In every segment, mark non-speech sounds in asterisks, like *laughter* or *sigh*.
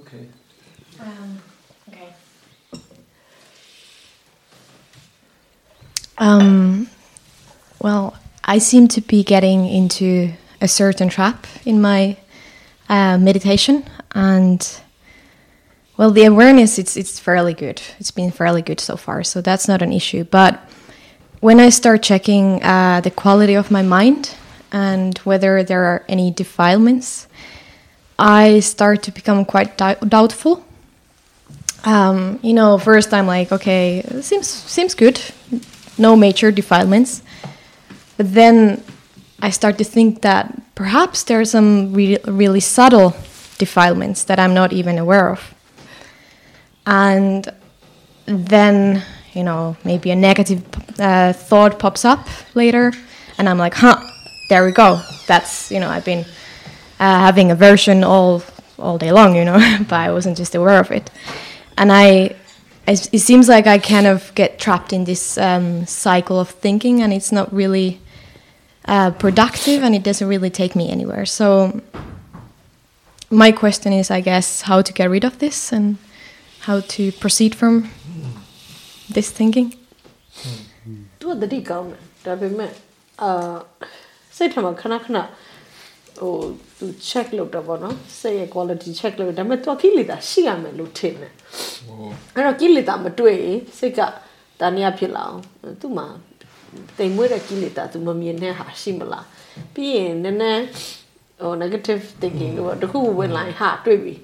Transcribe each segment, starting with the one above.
Okay. Um, okay. Um, well, I seem to be getting into a certain trap in my uh, meditation, and well, the awareness it's it's fairly good. It's been fairly good so far, so that's not an issue. But when I start checking uh, the quality of my mind and whether there are any defilements, I start to become quite dou- doubtful. Um, you know, first I'm like, okay, seems seems good, no major defilements. But then I start to think that perhaps there are some re- really subtle defilements that I'm not even aware of. And then, you know, maybe a negative uh, thought pops up later, and I'm like, huh, there we go. That's, you know, I've been uh, having aversion all all day long, you know, *laughs* but I wasn't just aware of it. And I, it, it seems like I kind of get trapped in this um, cycle of thinking, and it's not really uh, productive, and it doesn't really take me anywhere. So my question is, I guess, how to get rid of this and how to proceed from this thinking. သူကတတိကောင်းတယ်ဒါပေမဲ့အာစိတ်ထမှာခဏခဏ ဟိုသူ check လုပ်တော့ဗောနော်စိတ်ရဲ့ quality check လုပ်တယ်ဒါပေမဲ့သူကကိလေသာရှိရမယ်လို့ထင်တယ်အဲ့တော့ကိလေသာမတွေ့ရင်စိတ်ကတဏှာဖြစ်လာအောင်သူ့မှာတိမ်မွေးတဲ့ကိလေသာသူမမြင်တဲ့ဟာရှိမလားပြီးရင်နည်းနည်းဟို negative thinking လို့တခုဝင်လာရင်ဟာတွေ့ပြီ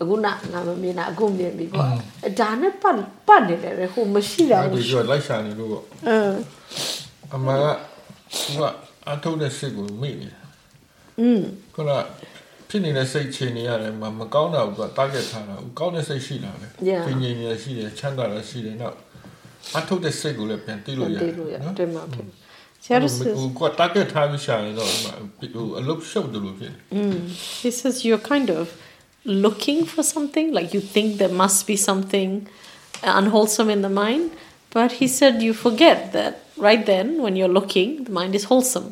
အခုနငါမမြင်တာအခုမြင်ပြီပေါ့အဲ့ဒါနဲ့ပတ်ပတ်နေတယ်လေဟိုမရှိတာအဲ့ဘူးဒီကလိုက်ရှာနေလို့ပေါ့အင်းအမှန်ကသူကအထုတ်တဲ့စိတ်ကိုမိနေတာ อืมခုနဖြစ်နေတဲ့စိတ်ချိန်နေရတယ်မမကောင်းတာကိုသူကတားget ထားတာကိုကောင်းတဲ့စိတ်ရှိလာတယ် Yeah. ငြိမ်နေရရှိတယ်ချမ်းသာရရှိတယ်နောက်အထုတ်တဲ့စိတ်ကိုလည်းပြန်သိလို့ရ တေးလို့ရ နော် တယ်မှာဖြစ်ဆရာတို့ ဟိုကတား get ထားပြီးရှာရင်တော့ဟိုအလုပ်ရှုပ်တယ်လို့ဖြစ်တယ် He says you're kind of looking for something, like you think there must be something unwholesome in the mind, but he said you forget that right then when you're looking, the mind is wholesome.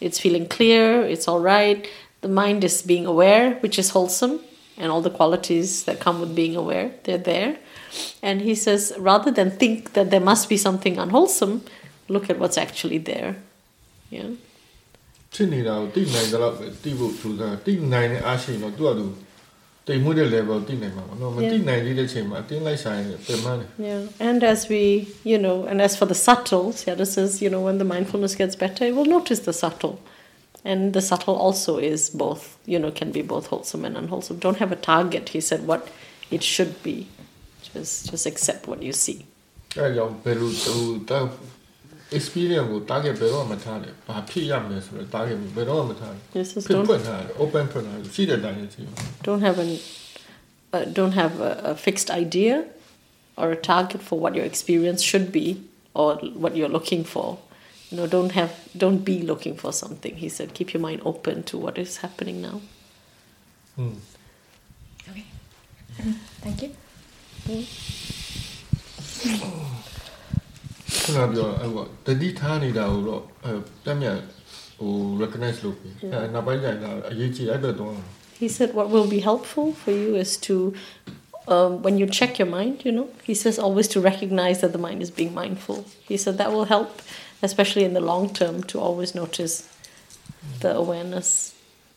It's feeling clear, it's all right. The mind is being aware, which is wholesome, and all the qualities that come with being aware, they're there. And he says rather than think that there must be something unwholesome, look at what's actually there. Yeah. ဖြစ်နေတာကိုသိနိုင်တဲ့လောက်ပဲသိဖို့ကြိုးစားသိနိုင်တဲ့အားရှိရင်တော့သူ့အတူ တိမ်မှုတဲ့ level သိနိုင်မှာပေါ့နော်မသိနိုင်သေးတဲ့ချိန်မှာအတင်းလိုက်ရှာရင်ပြန်မှန်းတယ် Yeah, and as we, you know, and as for the subtle, Yada says, you know, when the mindfulness gets better, it will notice the subtle. And the subtle also is both, you know, can be both wholesome and unwholesome. Don't have a target, he said, what it should be. Just just accept what you see. အဲကြောင့်ဘယ်လိုဟိုတောက် experience ကို target ဘယ်တော့မှမထားနဲ့ဘာဖြစ်ရမလဲဆိုတော့ target ဘယ်တော့မှမထားနဲ့ This is ဖြစ် don't ဖွင့်ထားတယ် open ဖွင့်ထားတယ်ရှိတဲ့အတိုင်းကြည့်ပါ don't have an uh, don't have a, a fixed idea or a target for what your experience should be or what you're looking for. You know, don't have don't be looking for something. He said, keep your mind open to what is happening now. อืม Okay. *clears throat* Thank you. ခုနပြောအဲ့ဟိုတတိထားနေတာကိုတော့အဲတက်မြတ်ဟို recognize လုပ်ပြီးအဲနောက်ပိုင်းကျရင်ဒါအရေးကြီးအဲ့တော့တော့ He said, what will be helpful for you is to, um, when you check your mind, you know, he says always to recognize that the mind is being mindful. He said that will help, especially in the long term, to always notice the awareness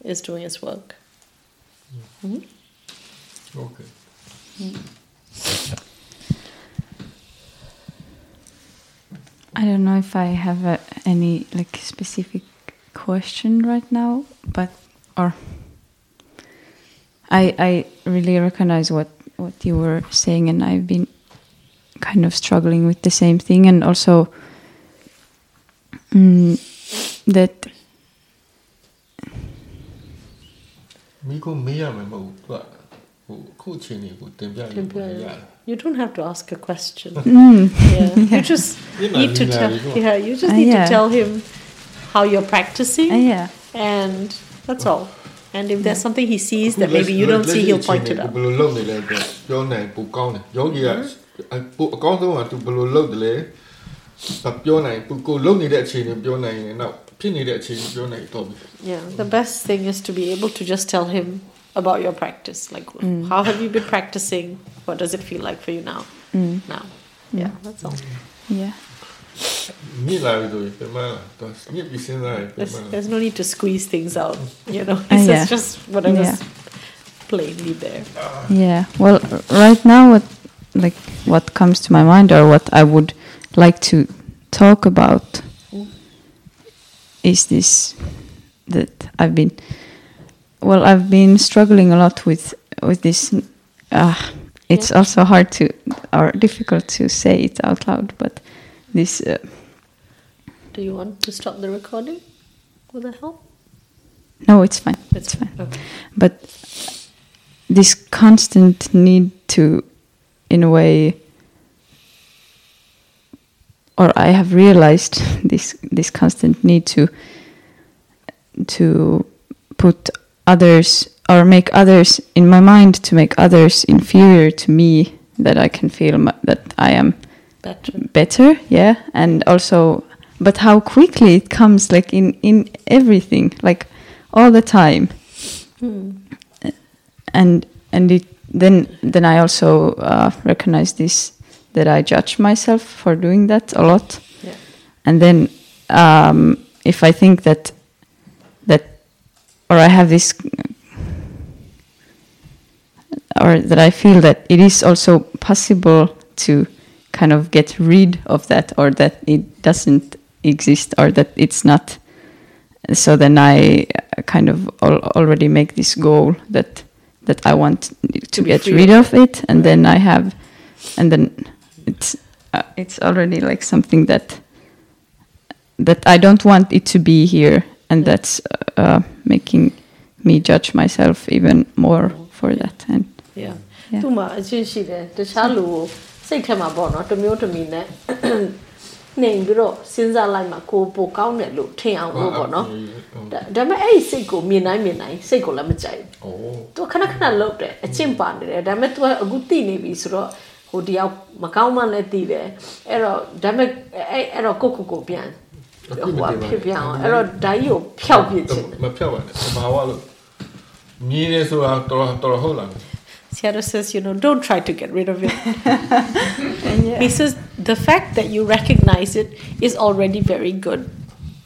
is doing its work. okay I don't know if I have a, any like specific question right now, but or I I really recognize what what you were saying, and I've been kind of struggling with the same thing, and also mm, that You don't have to ask a question. *laughs* mm, Yeah. You *laughs* just You know, need to you know, tell. you go. Yeah, you just Uh, need yeah. to tell him how you're practicing, uh, yeah and that's all. And if there's something he sees that maybe you don't see, he'll point it out. ဘယ်လိုလုပ်နေလဲဆိုပြောနိုင်ပူကောင်းတယ်ယောဂီကပူအကောင်းဆုံးကသူဘယ်လိုလုပ်တယ်လဲပြောနိုင်ပူကိုလုပ်နေတဲ့အချိန်တွေပြောနိုင်ရင်နောက်ဖြစ်နေတဲ့အချိန်တွေပြောနိုင်တော့ပြီ Yeah, the best thing is to be able to just tell him about your practice? Like mm. how have you been practicing? What does it feel like for you now? Mm. now. Mm. Yeah that's all. Yeah. There's, there's no need to squeeze things out *laughs* you know? Ah, it's yeah. just whatever's yeah. plainly there. Yeah. Well right now what like what comes to my mind or what i would like to talk about is this that i've been well, I've been struggling a lot with with this. Uh, it's Yeah. also hard to or difficult to say it out loud, but this. Uh, Do you want to stop the recording? Will that help? no, it's fine. It's fine. Okay. but this constant need to in a way or i have realized *laughs* this this constant need to to put others or make others in my mind to make others inferior to me that i can feel m- that i am Better. better yeah and also but how quickly it comes like in in everything like all the time and and it, then then I also uh, recognize this that I judge myself for doing that a lot, Yeah. and then um, if I think that or I have this or that I feel that it is also possible to kind of get rid of that or that it doesn't exist or that it's not. So then I uh, kind of al- already make this goal that that I want to, get rid of of it, and then I have, and then it's uh, it's already like something that that I don't want it to be here, and that's uh, making me judge myself even more for that. And Yeah. Yeah. သူ့မှာအချင်းရှိတယ်တခြားလူကိုစိတ်ထဲမှာပေါ့နော်တစ်မျိုးတစ်မီနဲ့ နှိမ်ပြီးတော့စဉ်းစားလိုက်မှကိုယ်ပိုကောင်းတယ်လို့ထင်အောင်လို့ပေါ့နော်ဒါဒါပေမဲ့အဲ့ဒီစိတ်ကိုမြင်တိုင်းမြင်တိုင်းစိတ်ကိုလည်းမကြိုက်ဘူး ဩ သူခဏခဏလုတ်တယ်အချင်းပါနေတယ်ဒါပေမဲ့ तू အခုတိနေပြီဆိုတော့ဟိုတယောက်မကောင်းမှလည်းတိတယ်အဲ့တော့ဒါပေမဲ့အဲ့အဲ့တော့ကိုကိုကိုပြန် ဟိုကဖြစ်ပြန်အောင်အဲ့တော့ဓာကြီးကိုဖျောက်ပြစ်ခြင်းမဖျောက်ပါနဲ့ဘာဝလို့မြည်နေဆိုတာတော်တော်ဟုတ်လား Sayadaw says, you know, don't try to get rid of it. *laughs* yeah. He says, the fact that you recognize it is already very good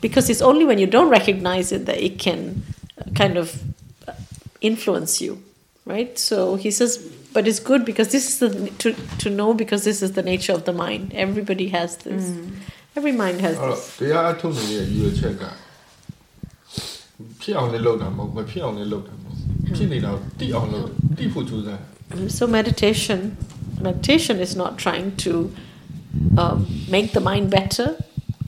because it's only when you don't recognize it that it can uh, kind of uh, influence you, right? So he says, but it's good because this is the, to, to know because this is the nature of the mind. Everybody has this. Mm Every mind has အဲ့တော့ this. တရားအထုတ်နေတဲ့ရည်ရွယ်ချက်ကဖြစ်အောင်လည်းလုပ်တာမဟုတ်မဖြစ်အောင်လည်းလုပ်တာမဟုတ်ဖြစ်နေတာကိုတိအောင်လုပ်တိဖို့ကြိုးစား So meditation, meditation is not trying to um, make the mind better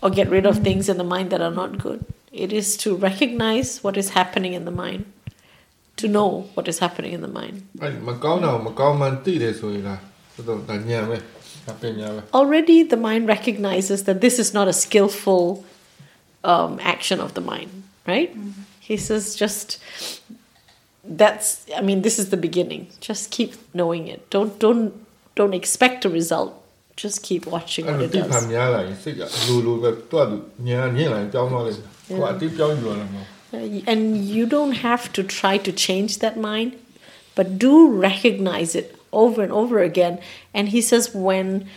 or get rid of things in the mind that are not good. It is to recognize what is happening in the mind, to know what is happening in the mind. အဲ့မကောင်းတာကိုမကောင်းမှန်းသိတယ်ဆိုရင်လားတော်တော်ဒါညာပဲဒါပညာပဲ Already the mind recognizes that this is not a skillful um, action of the mind, right? Mm-hmm. He says just that's I mean this is the beginning. Just keep knowing it. Don't don't don't expect a result. Just keep watching what it does. Yeah. Uh, and you don't have to try to change that mind, but do recognize it over and over again. And he says, when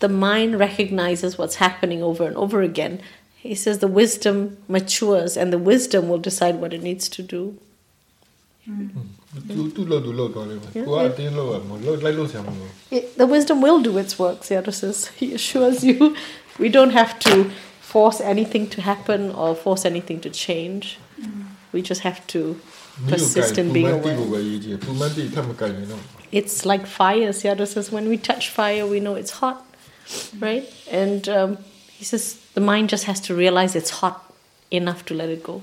the mind recognizes what's happening over and over again, he says the wisdom matures and the wisdom will decide what it needs to do. Mm. It, the wisdom will do its work, Sayadaw says. *laughs* He assures you we don't have to force anything to happen or force anything to change. Hmm. We just have to persist in being aware it's like fire. Sayadaw says, when we touch fire, we know it's hot, right? And um, he says, the mind just has to realize it's hot enough to let it go.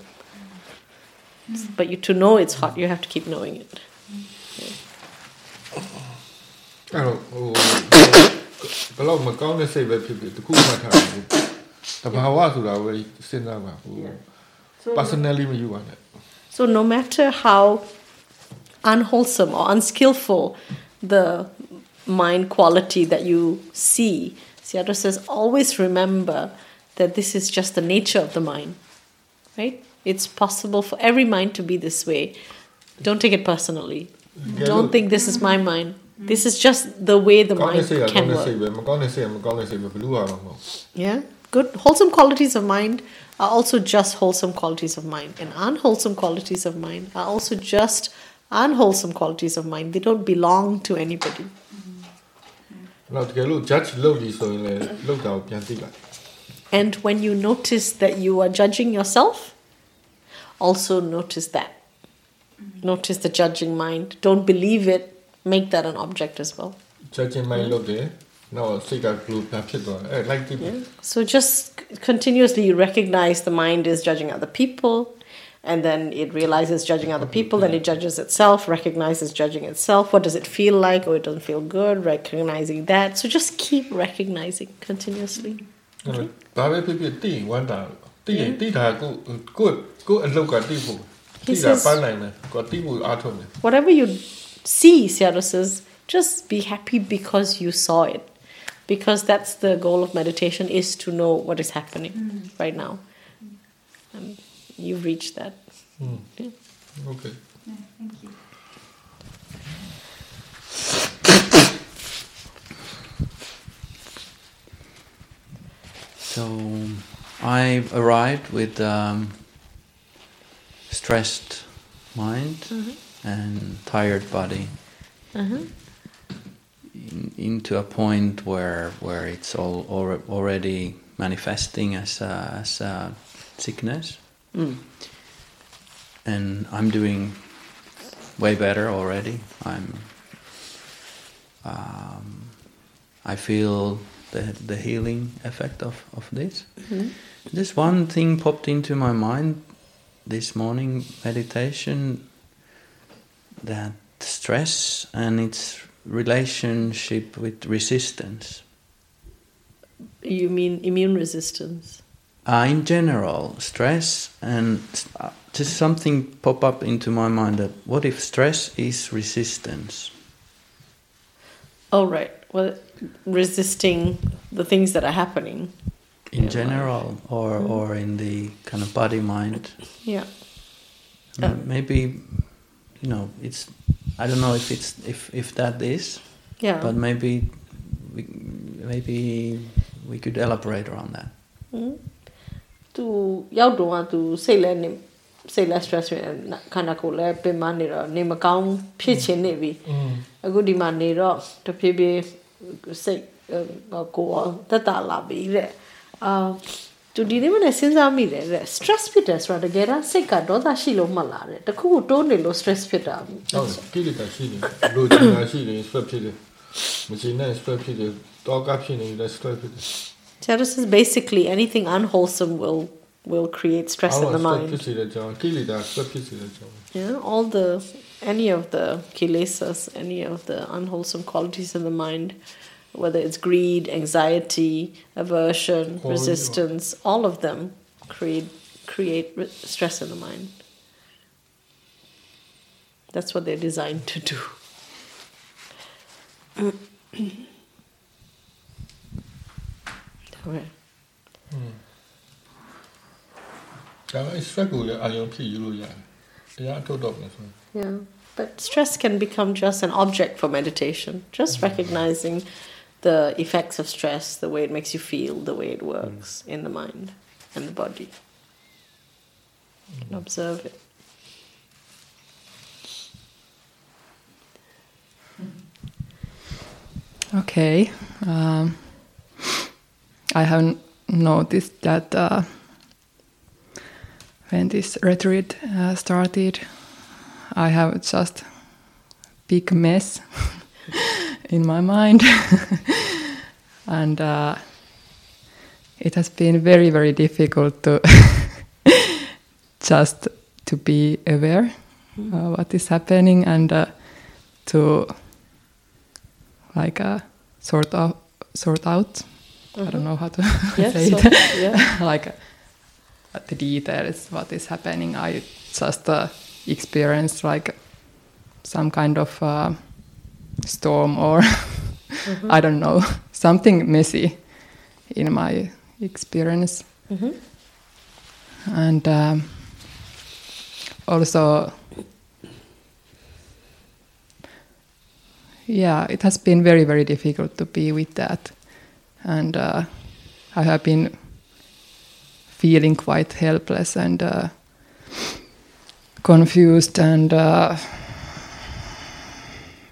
Mm. But you to know it's hot, you have to keep knowing it. Mm. Yeah. personally so no matter how unwholesome or unskillful the mind quality that you see. Sayadaw says, always remember that this is just the nature of the mind, right? It's possible for every mind to be this way. Don't take it personally. Yeah, Don't look. think this is my mind. This is just the way the mind can work. Yeah, good. Wholesome qualities of mind are also just wholesome qualities of mind, and unwholesome qualities of mind are also just unwholesome qualities of mind. They don't belong to anybody. တော့တကယ်လို့ judge လုပ်ပြီးဆိုရင်လည်းလုပ်တာကိုပြန်သိလိုက် And when you notice that you are judging yourself, also notice that. Notice the judging mind. Don't believe it. Make that an object as well. judging mind လုပ်တယ်နောက်စိတ်ကဘလူးပြန်ဖြစ်သွားတယ်အဲ like တိပဲ So just c- continuously you recognize the mind is judging other people, and then it realizes judging other people then it judges itself recognizes judging itself. What does it feel like? Oh it doesn't feel good. Recognizing that. So just keep recognizing continuously. Okay? whatever you see Sayadaw says just be happy because you saw it. Because that's the goal of meditation is to know what is happening mm. right now. Um, you reach reached that. Mm. Okay. Thank you. So I arrived with um, stressed mind mm -hmm. and tired body mm -hmm. into a point where where it's all already manifesting as a, as a sickness and I'm doing way better already. I'm um, I feel the the healing effect of, of this. This one thing popped into my mind this morning meditation that stress and its relationship with resistance. You mean immune resistance? Uh, in general, stress and uh, just something pop up into my mind that what if stress is resistance? Oh, right. Well, resisting the things that are happening. in general or or in the kind of body mind Yeah. M- Uh. maybe you know it's i don't know if it's if if that is Yeah. but maybe we, maybe we could elaborate around that သူရောက်တော့ကသူစိတ်လဲနေစိတ်လဲ stress ရခန္ဓာကိုယ်လဲပင်မနေတော့နေမကောင်းဖြစ်ချင်နေပြီအခုဒီမှာနေတော့တဖြည်းဖြည်းစိတ်ဟိုကိုယ်တက်တာလာပြီတဲ့အာသူဒီနေ့မနေ့စဉ်းစားမိတယ်တဲ့ stress ဖြစ်တယ်ဆိုတာတကယ်တော့စိတ်ကဒေါသရှိလို့မှတ်လာတယ်တခုခုတိုးနေလို့ stress ဖြစ်တာဟုတ်ကိလေသာရှိတယ်လိုချင်တာရှိတယ် stress ဖြစ်တယ်မချင်တဲ့ stress ဖြစ်တယ်တောကဖြစ်နေတယ် stress ဖြစ်တယ် Terrorists is basically anything unwholesome will will create stress in the mind. Yeah, all the any of the kilesas, any of the unwholesome qualities in the mind, whether it's greed, anxiety, aversion, resistance, all of them create create stress in the mind. That's what they're designed to do. *clears throat* struggle Yeah, but stress can become just an object for meditation. Just recognizing the effects of stress, the way it makes you feel, the way it works in the mind and the body. You can observe it. Okay. Um. I have noticed that uh, when this retreat uh, started, I have just big mess *laughs* in my mind, *laughs* and uh, it has been very very difficult to *laughs* just to be aware uh, what is happening and uh, to like uh, sort of sort out. I don't know how to *laughs* say so- it. *laughs* yeah. like uh, the details, what is happening. I just uh, experienced like some kind of uh, storm or *laughs* I don't know something messy in my experience, and um, also yeah, it has been very, very difficult to be with that. And uh, I have been feeling quite helpless and uh, confused and uh,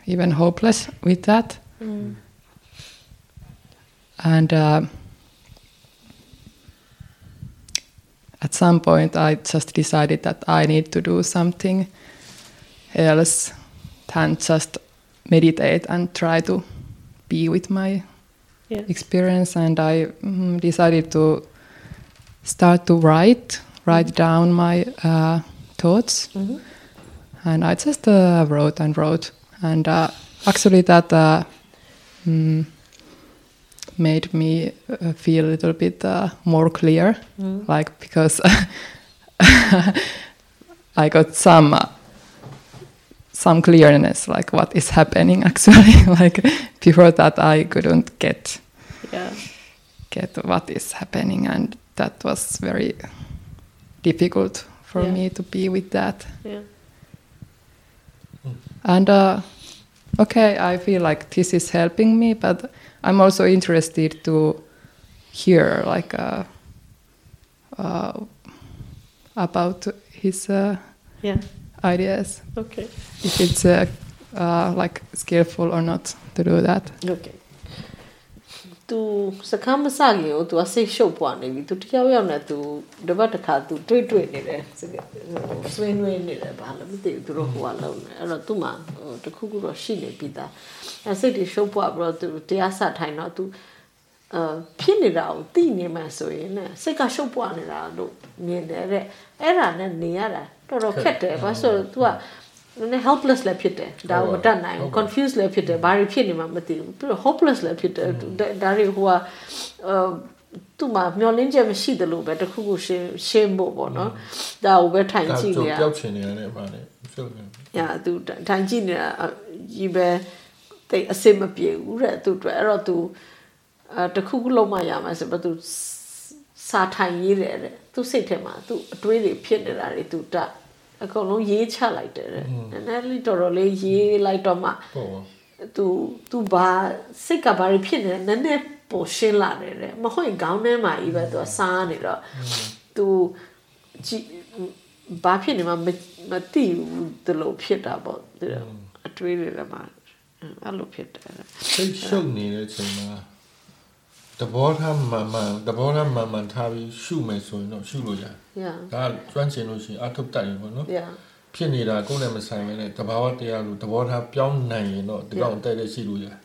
even hopeless with that. And uh, at some point, I just decided that I need to do something else than just meditate and try to be with my Yeah. experience. And I mm, decided to start to write, write down my uh, thoughts. And I just uh, wrote and wrote. And uh, actually, that uh, mm, made me uh, feel a little bit uh, more clear. Like, because *laughs* I got some. Some clearness like what is happening *laughs* actually like before that i couldn't get Yeah. get what is happening and that was very difficult for Yeah. me to be with that Yeah. and uh, okay i feel like this is helping me but i'm also interested to hear like uh, uh, about his uh, Yeah ideas Okay. if it's uh, uh, like skillful or not to do that Okay. तूစကားမစခင်ကို तू အစိတ်ရှုပ်ပွားနေပြီ तू တယောက်ယောက်နဲ့ तू တပတ်တစ်ခါ तू တွေ့တွေ့နေတယ်စကားဆွေးနွေးနေတယ်ဘာလို့မသိဘူးသူတို့ဟိုကလုံးနေအဲ့တော့ तू မှဟိုတစ်ခုခုတော့ရှိနေပြီသားအဲစိတ်တွေရှုပ်ပွားပြီးတော့ तू တရားစထိုင်တော့ तू အာဖြစ်နေတာကိုသိနေမှဆိုရင်ねစိတ်ကရှုပ်ပွားနေတာလို့မြင်တယ်တဲ့အဲ့ဒါနဲ့နေရတာ တော်တော်ခက်တယ်ဘာလို့ဆိုတော့ तू ကနည်းနည်း helpless လည်းဖြစ်တယ်ဒါကိုမတတ်နိုင်ဘူး confused လည်းဖြစ်တယ်ဘာတွေဖြစ်နေမှမသိဘူးပြီးတော့ hopeless လည်းဖြစ်တယ်ဒါဒါတွေဟိုကအာသူ့မှာမျောလင်းချက်မရှိတယ်လို့ပဲတခုခုရှင်းရှင်းဖို့ပေါ့နော်ဒါကိုပဲထိုင်ကြည့်နေရပျောက်ချင်နေရတယ်ဗာလေဖြုတ်နေညာသူထိုင်ကြည့်နေတာကြီးပဲတိတ်အစစ်မပြေဘူးတဲ့သူအတွက်အဲ့တော့သူအဲတခုခုလုံးမရမှာဆိုတော့သူစာထိုင်ရေးတယ်တဲ့သူစိတ်ထဲမှာသူအတွေးတွေဖြစ်နေတာတွေသူတ အကုန်လုံးရေးချလိုက်တယ်တဲ့နည်းနည်းလေးတော်တော်လေးရေးလိုက်တော့မှပေါ့သူသူဘာစိတ်ကဘာတွေဖြစ်နေလဲနည်းနည်းပိုရှင်းလာတယ်တဲ့မဟုတ်ရင်ခေါင်းထဲမှာကြီးပဲသူကစားနေတော့သူကြည့်ဘာဖြစ်နေမှမမသိဘူးဒီလိုဖြစ်တာပေါ့ဒီလိုအတွေးတွေလည်းမှာအဲ့လိုဖြစ်တယ်တဲ့စိတ်ရှုပ်နေတဲ့အချိန်မှာ သဘောထားမှန်မှန်သဘောထားမှန်မှန်ထားပြီးရှုမယ်ဆိုရင်တော့ရှုလို့ရတယ်။ဒါကျွမ်းကျင်လို့ရှိရင်အထုတ်တတ်ရင်ပေါ့နော်။ဖြစ်နေတာကိုယ်နဲ့မဆိုင်ဘဲနဲ့တဘာဝတရားလိုသဘောထားပြောင်းနိုင်ရင်တော့ဒီကောင်တိုက်တဲ့ရှိလို့ရတယ်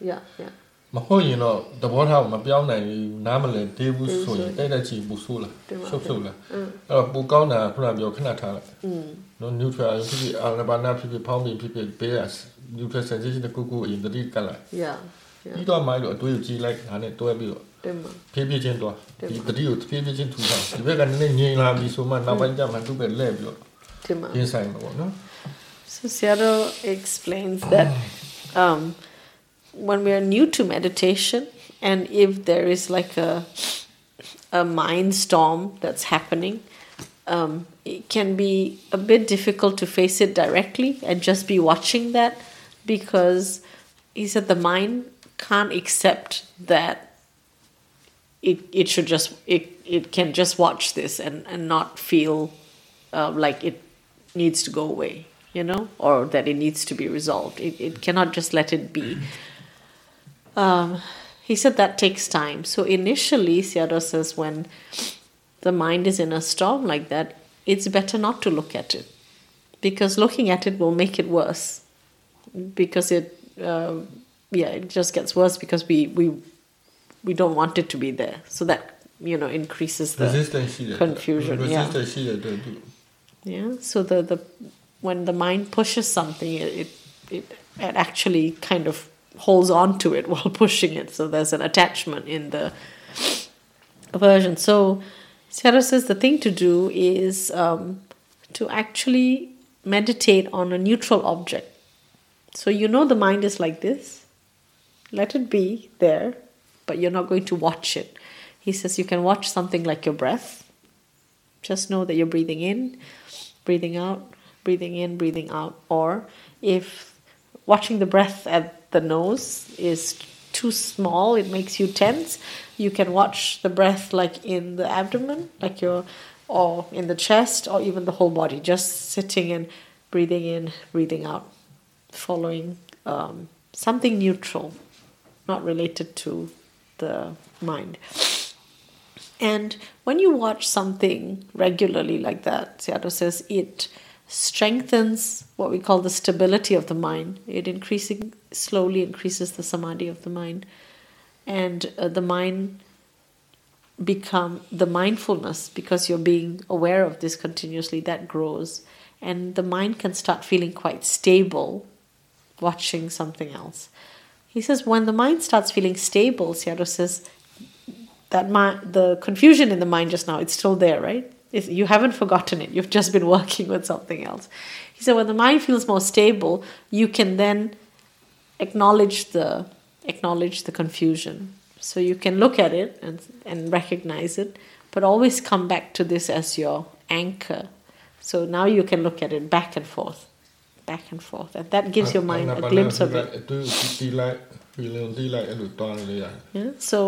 ။မဟုတ်ရင်တော့သဘောထားကိုမပြောင်းနိုင်ဘူးနားမလည်သေးဘူးဆိုရင်တိုက်တဲ့ချီပူဆိုးလာရှုပ်ရှုပ်လာအဲ့တော့ပူကောင်းတာခုနပြောခဏထားလိုက်อืมနော် neutral ဖြစ်ဖြစ်အာရဘာနာဖြစ်ဖြစ်ဖောင်းပြင်ဖြစ်ဖြစ်ဘေးက neutral sensation တကူကူအရင်တတိကလာ yeah ပြီးတော့မှလို့အတွေးကိုကြည့်လိုက်ဒါနဲ့တွဲပြီးတော့ Hmm. So Sayadaw explains that um, when we are new to meditation and if there is like a a mind storm that's happening, um, it can be a bit difficult to face it directly and just be watching that because he said the mind can't accept that it it should just it it can just watch this and and not feel uh, like it needs to go away you know or that it needs to be resolved. It, it cannot just let it be. Um, he said that takes time. So initially Sayadaw says when the mind is in a storm like that it's better not to look at it because looking at it will make it worse because it uh, yeah it just gets worse because we we we don't want it to be there. So that you know increases the confusion. Yeah. yeah. So the the when the mind pushes something, it, it it actually kind of holds on to it *laughs* while pushing it. So there's an attachment in the aversion. So Sayadaw says the thing to do is um, to actually meditate on a neutral object. So you know the mind is like this. Let it be there but you're not going to watch it he says you can watch something like your breath just know that you're breathing in, breathing out, breathing in, breathing out. Or if watching the breath at the nose is too small, it makes you tense. You can watch the breath like in the abdomen, like your or in the chest or even the whole body, just sitting and breathing in, breathing out, following um, something neutral, not related to the mind. And when you watch something regularly like that, Sayadaw says it strengthens what we call the stability of the mind. It increasing slowly increases the samadhi of the mind, and uh, the mind become the mindfulness because you're being aware of this continuously that grows and the mind can start feeling quite stable watching something else he says when the mind starts feeling stable Sayadaw says that the confusion in the mind just now it's still there right? It's, you haven't forgotten it. You've just been *laughs* working with something else. He said when the mind feels more stable you can then acknowledge the acknowledge the confusion. So you can look at it and, and recognize it, but always come back to this as your anchor. So now you can look at it back and forth, back and forth, and that gives your mind a glimpse of it. Yeah. So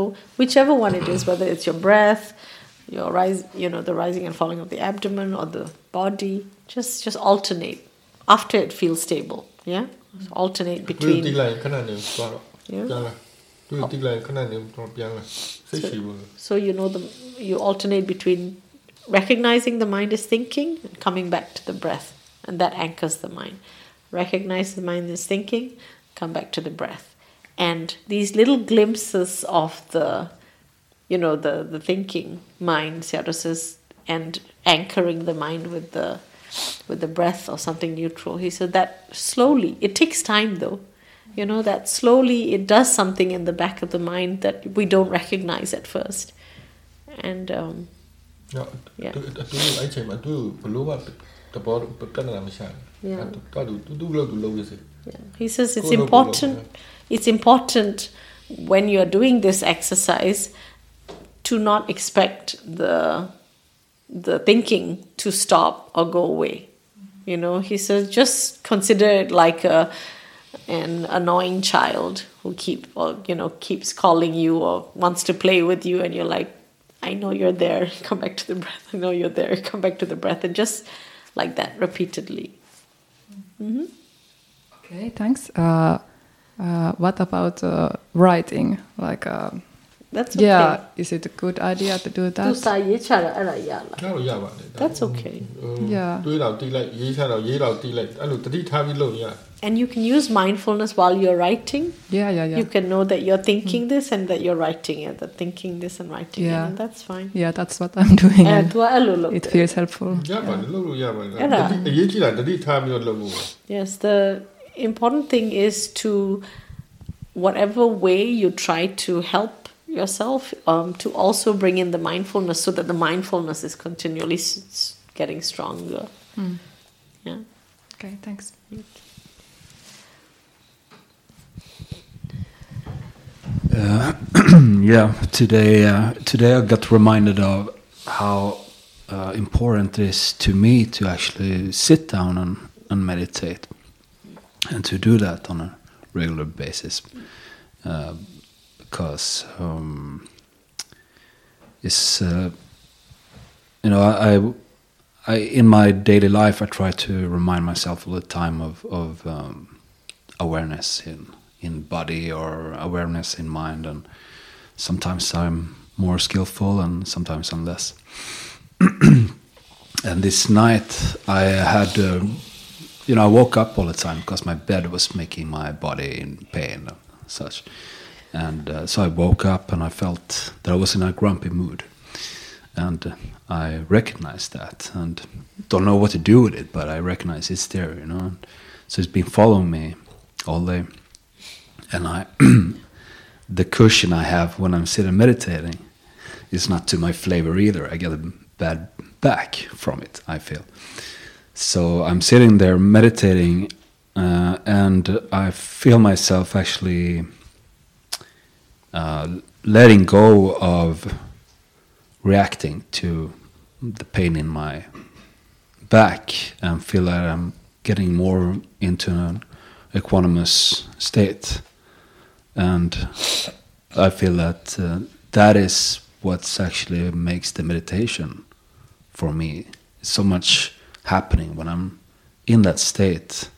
whichever one it is, whether it's your breath, your rise, you know, the rising and falling of the abdomen or the body, just just alternate after it feels stable. Yeah, so alternate between. Yeah. So, so you know the you alternate between recognizing the mind is thinking and coming back to the breath, and that anchors the mind. Recognize the mind is thinking, come back to the breath, and these little glimpses of the, you know, the the thinking mind, Sayadaw says, and anchoring the mind with the with the breath or something neutral. He said that slowly. It takes time though you know that slowly it does something in the back of the mind that we don't recognize at first and um, yeah. Yeah. He says it's important it's important when you're doing this exercise to not expect the the thinking to stop or go away. You know, he says just consider it like a an annoying child who keep or you know keeps calling you or wants to play with you and you're like i know you're there. *laughs* Come back to the breath. I know you're there. Come back to the breath. And just like that repeatedly mm-hmm. okay thanks uh, uh, what about uh, writing like uh, that's okay. Yeah, is it a good idea to do that? That's okay. Yeah. And you can use mindfulness while you're writing. Yeah, yeah, yeah. You can know that you're thinking this and that you're writing it, that thinking this and writing yeah. it, and that's fine. Yeah, that's what I'm *laughs* doing. And it feels helpful. Yeah. Yes, the important thing is to, whatever way you try to help yourself, um, to also bring in the mindfulness so that the mindfulness is continually s- getting stronger. Mm. Yeah. Okay, thanks. Uh, *clears throat* yeah, today uh, today I got reminded of how uh, important it is to me to actually sit down and, and meditate, and to do that on a regular basis, uh, because um, it's uh, you know I, I in my daily life I try to remind myself all the time of of um, awareness in in body or awareness in mind and sometimes i'm more skillful and sometimes i'm less. *clears throat* And this night i had uh, you know i woke up all the time because my bed was making my body in pain and such. And uh, so i woke up and i felt that i was in a grumpy mood. And uh, i recognized that and don't know what to do with it but i recognize it's there you know. So it's been following me all day and I *clears throat* the cushion I have when I'm sitting meditating is not to my flavor either. I get a bad back from it. I feel so. I'm sitting there meditating, uh, and I feel myself actually uh, letting go of reacting to the pain in my back, and feel that I'm getting more into an equanimous state and I feel that uh, that is what actually makes the meditation for me. So much happening when I'm in that state.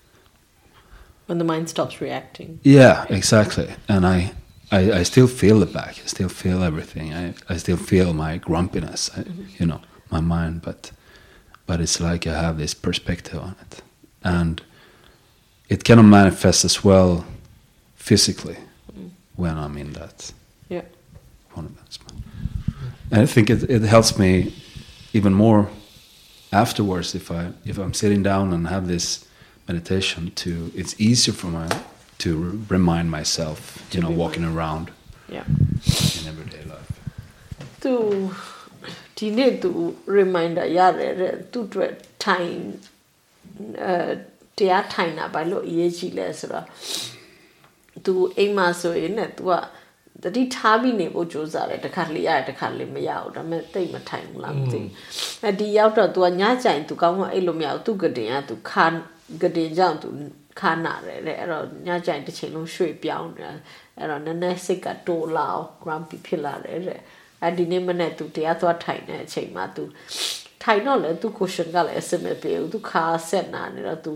When the mind stops reacting. Yeah, exactly. And I, I, I still feel the back. I still feel everything. I, I still feel my grumpiness. I, You know, my mind. But, but it's like I have this perspective on it, and it cannot manifest as well physically when I'm in that Yeah. one of them. And I think it, it helps me even more afterwards if I if I'm sitting down and have this meditation to it's easier for my to r- remind myself you know walking around Yeah. in everyday life သူဒီနေ့သူ reminder ရတယ်တဲ့သူ့အတွက်ထိုင်အဲတရားထိုင်တာဘာလို့အရေးကြီးလဲဆိုတော့ သူအိမ်မှာဆိုရင်နဲ့ तू ကတတိထားပြီးနေဖို့ကြိုးစားတယ်တစ်ခါတလေရတယ်တစ်ခါတလေမရဘူးဒါပေမဲ့တိတ်မထိုင်ဘူးလားမသိဘူးအဲဒီရောက်တော့ तू ကညကြိုင် तू ကောင်းမှအဲ့လိုမရဘူးသူ့ကတင်က तू ခါကတင်ကြောင့် तू ခါနာတယ်တဲ့အဲ့တော့ညကြိုင်တစ်ချိန်လုံးရွှေ့ပြောင်းနေတာအဲ့တော့နည်းနည်းစိတ်ကတိုးလာအောင် grumpy ဖြစ်လာတယ်တဲ့အဲ့ဒီနေ့မနေ့ तू တရားသွားထိုင်တဲ့အချိန်မှာ तू ထိုင်တော့လေ तू cushion ကလည်းအဆင်မပြေဘူး तू ခါဆက်နာနေတော့ तू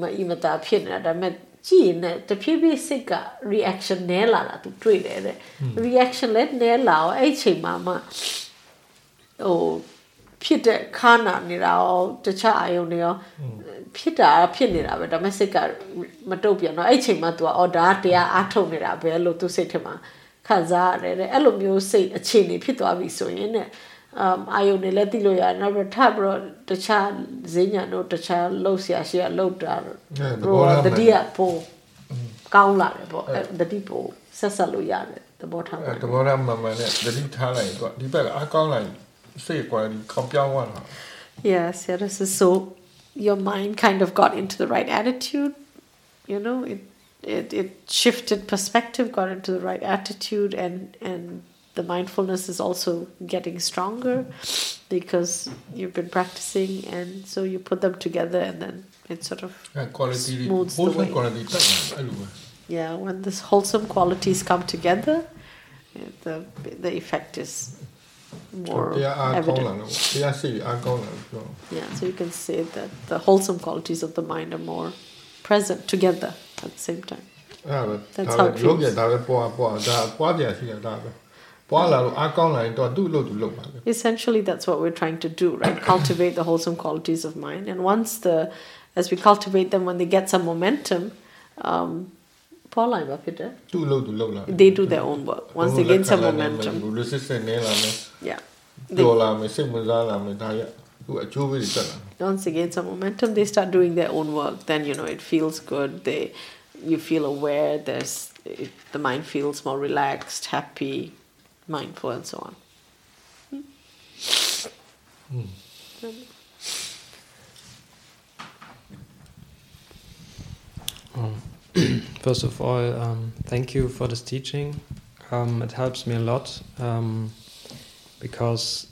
မအီမတာဖြစ်နေတာဒါပေမဲ့ ကြည့်နေတဖြည်းဖြည်းစိတ်က reaction နဲလာတာသူတွေ့တယ်တဲ့ reaction လည်းနဲလာအောင်အဲ့ချိန်မှာမှဟိုဖြစ်တဲ့ခါနာနေတာရောတခြားအယုံတွေရောဖြစ်တာဖြစ်နေတာပဲဒါပေမဲ့စိတ်ကမတုတ်ပြန်တော့အဲ့ချိန်မှာ तू ကအော်ဒါတရားအထုတ်နေတာပဲလို့သူစိတ်ထဲမှာခံစားရတယ်တဲ့အဲ့လိုမျိုးစိတ်အခြေအနေဖြစ်သွားပြီဆိုရင်တဲ့ အာယုန်တွေလည်းသိလို့ရတယ်နောက်ပြီးထပ်ပြီးတော့တခြားဈဉ္ညာတို့တခြားလှုပ်ရှားရှိရလှုပ်တာတို့ အဲ့သ တို့ ဘောထားမှန် တတိယပိုကောင်းလာတယ်ပေါ့အဲ့တတိပိုဆက်ဆက်လို့ရတယ်သဘောထားမှ အဲ န် တဘောထားမှန်မှန်နဲ့တတိထားလိုက်တော့ဒီဘက်ကအားကောင်းလိုက်စိတ် quality ကောင်းပြောင်းသွားတာ Yes, yeah, this is so your mind kind of got into the right attitude, you know, it it it shifted perspective, got into the right attitude and and the mindfulness is also getting stronger because you've been practicing and so you put them together and then it sort of quality smooths the way. Quality. yeah when these wholesome qualities come together the, the effect is more evident. yeah so you can say that the wholesome qualities of the mind are more present together at the same time that's how it feels တာပဲပွားပွားဒါပွားကြရှိတာဒါပဲပွားလာလို့အားကောင်းလာရင်တော့သူ့လို့သူလုပ်ပါလေ Essentially, that's what we're trying to do, right? *coughs* cultivate the wholesome qualities of mind, and once the, as we cultivate them, when they get some momentum, um, Paul and Peter, သူ့လို့သူလုပ်လာ they do their own work. Once they gain some momentum, ဘူးလို့စစ်စစ်နေလာမယ် yeah. They, တော်လာမယ်စိတ်ဝင်စားလာမယ်ဒါရသူ့အကျိုးပေးတွေတက်လာ once they gain some momentum, they start doing their own work. Then you know it feels good. They, you feel aware. There's it, the mind feels more relaxed, happy, mindful, and so on. First of all, um, thank you for this teaching. Um, it helps me a lot um, because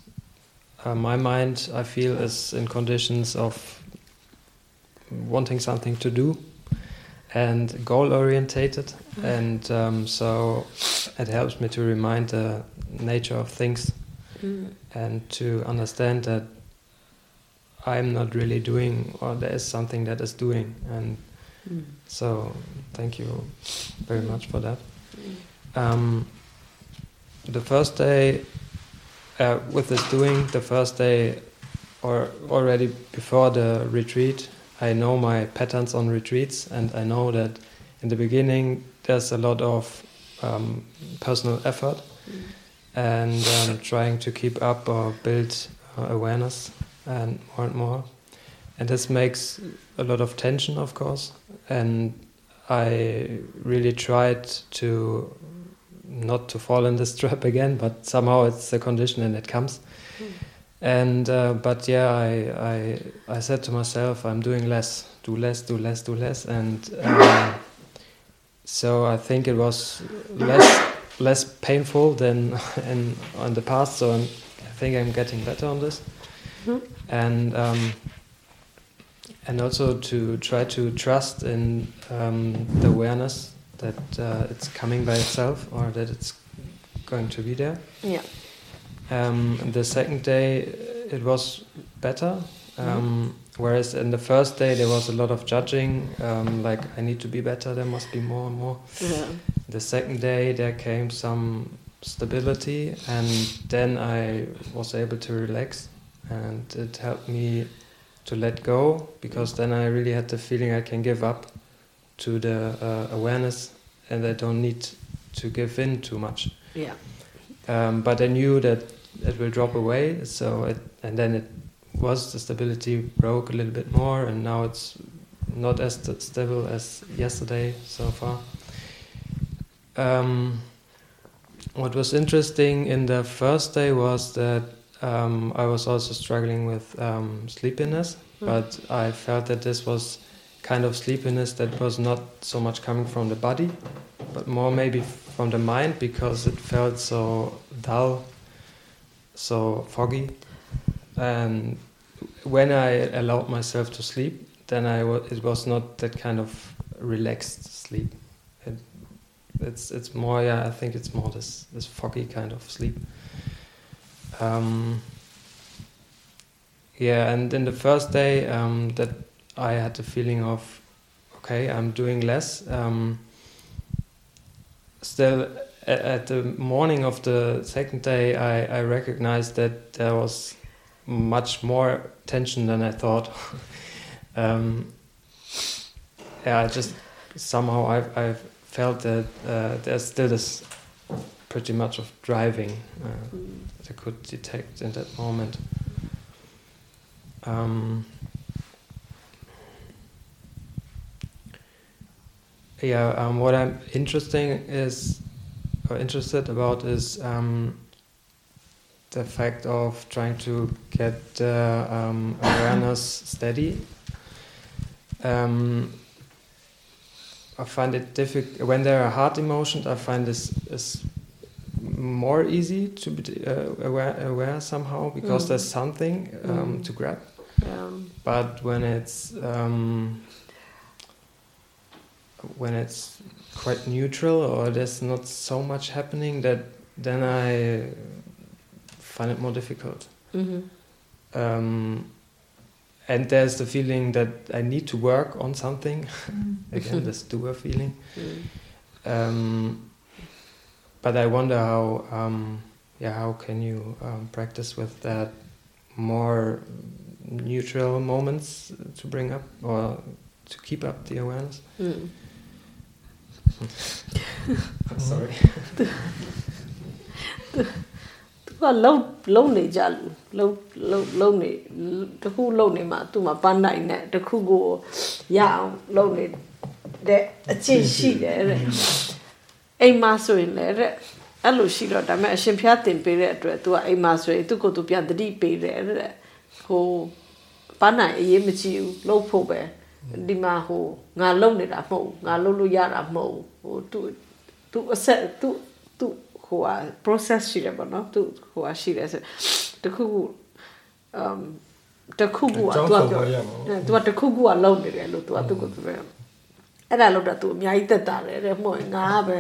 uh, my mind, I feel, is in conditions of wanting something to do and goal orientated, and um, so it helps me to remind the nature of things and to understand that I'm not really doing, or there is something that is doing, and so thank you very much for that. Um, the first day uh, with this doing, the first day or already before the retreat, I know my patterns on retreats, and I know that in the beginning there's a lot of um, personal effort and um, trying to keep up or build uh, awareness and more and more. And this makes a lot of tension, of course. And I really tried to not to fall in this *laughs* trap again, but somehow it's a condition and it comes. And uh, but yeah, I, I I said to myself, I'm doing less, do less, do less, do less, and um, so I think it was less less painful than *laughs* in in the past. So I'm, I think I'm getting better on this, and um, and also to try to trust in um, the awareness that uh, it's coming by itself or that it's going to be there. Yeah. Um, the second day, it was better. Um, Whereas in the first day, there was a lot of judging, um, like, I need to be better, there must be more and more. Yeah. The second day, there came some stability, and then I was able to relax, and it helped me to let go because then I really had the feeling I can give up to the uh, awareness and I don't need to give in too much. Yeah. Um, but I knew that it will drop away, so it, and then it was the stability broke a little bit more, and now it's not as stable as yesterday so far. Um, what was interesting in the first day was that um, I was also struggling with um, sleepiness, Mm. but I felt that this was kind of sleepiness that was not so much coming from the body, but more maybe from the mind because it felt so dull, so foggy. And when I allowed myself to sleep, then I wa- it was not that kind of relaxed sleep. It, it's it's more yeah I think it's more this this foggy kind of sleep. Um, yeah, and in the first day um, that I had the feeling of okay I'm doing less. Um, still a- at the morning of the second day I, I recognized that there was much more tension than I thought. *laughs* um, yeah, I just somehow I've, I've felt that uh, there's still this pretty much of driving uh, that I could detect in that moment. Um, yeah, um, what I'm interesting is interested about is um, the fact of trying to get uh, um, awareness steady. Um, I find it difficult when there are hard emotions. I find this is more easy to be uh, aware, aware somehow because Mm. there's something um, Mm. to grab. Yeah. But when it's um, when it's quite neutral or there's not so much happening, that then I find it more difficult. Mhm. Um, and there's the feeling that I need to work on something. *laughs* Again, this *laughs* doer feeling. Mm. Um, but I wonder how, um, yeah, how can you um, practice with that more neutral moments to bring up or to keep up the awareness? Mm. Sorry. သူကလုံလုံနေကြလူလုံလုံလုံနေတခုလုံနေမှာသူ့မှာပန်းနိုင်နဲ့တခုကိုရအောင်လုံနေတဲ့အကျင့်ရှိတယ်တဲ့အိမ်မှာဆိုရင်လည်းတဲ့အဲ့လိုရှိတော့ဒါပေမဲ့အရှင်ဖျားတင်ပေးတဲ့အတွက် तू ကအိမ်မှာဆိုရင်သူ့ကိုယ်သူပြန်တတိပေးတယ်တဲ့ဟိုပန်းနိုင်အရေးမကြည့်ဘူးလှုပ်ဖို့ပဲ ဒီမှာဟိုငါလုံနေတာမဟုတ်ဘူးငါလုံလို့ရတာမဟုတ်ဘူးဟိုသူသူအဆက်သူသူဟိုဟာ process ရှိတယ်ပေါ့နော်သူဟိုဟာရှိတယ်ဆိုတခုခု um တခုခုကသူကပြောသူကတခုခုကလုံနေတယ်လို့သူကသူကသူပဲအဲ့ဒါလောက်တော့သူအများကြီးတက်တာတယ်တဲ့မှုငါကပဲ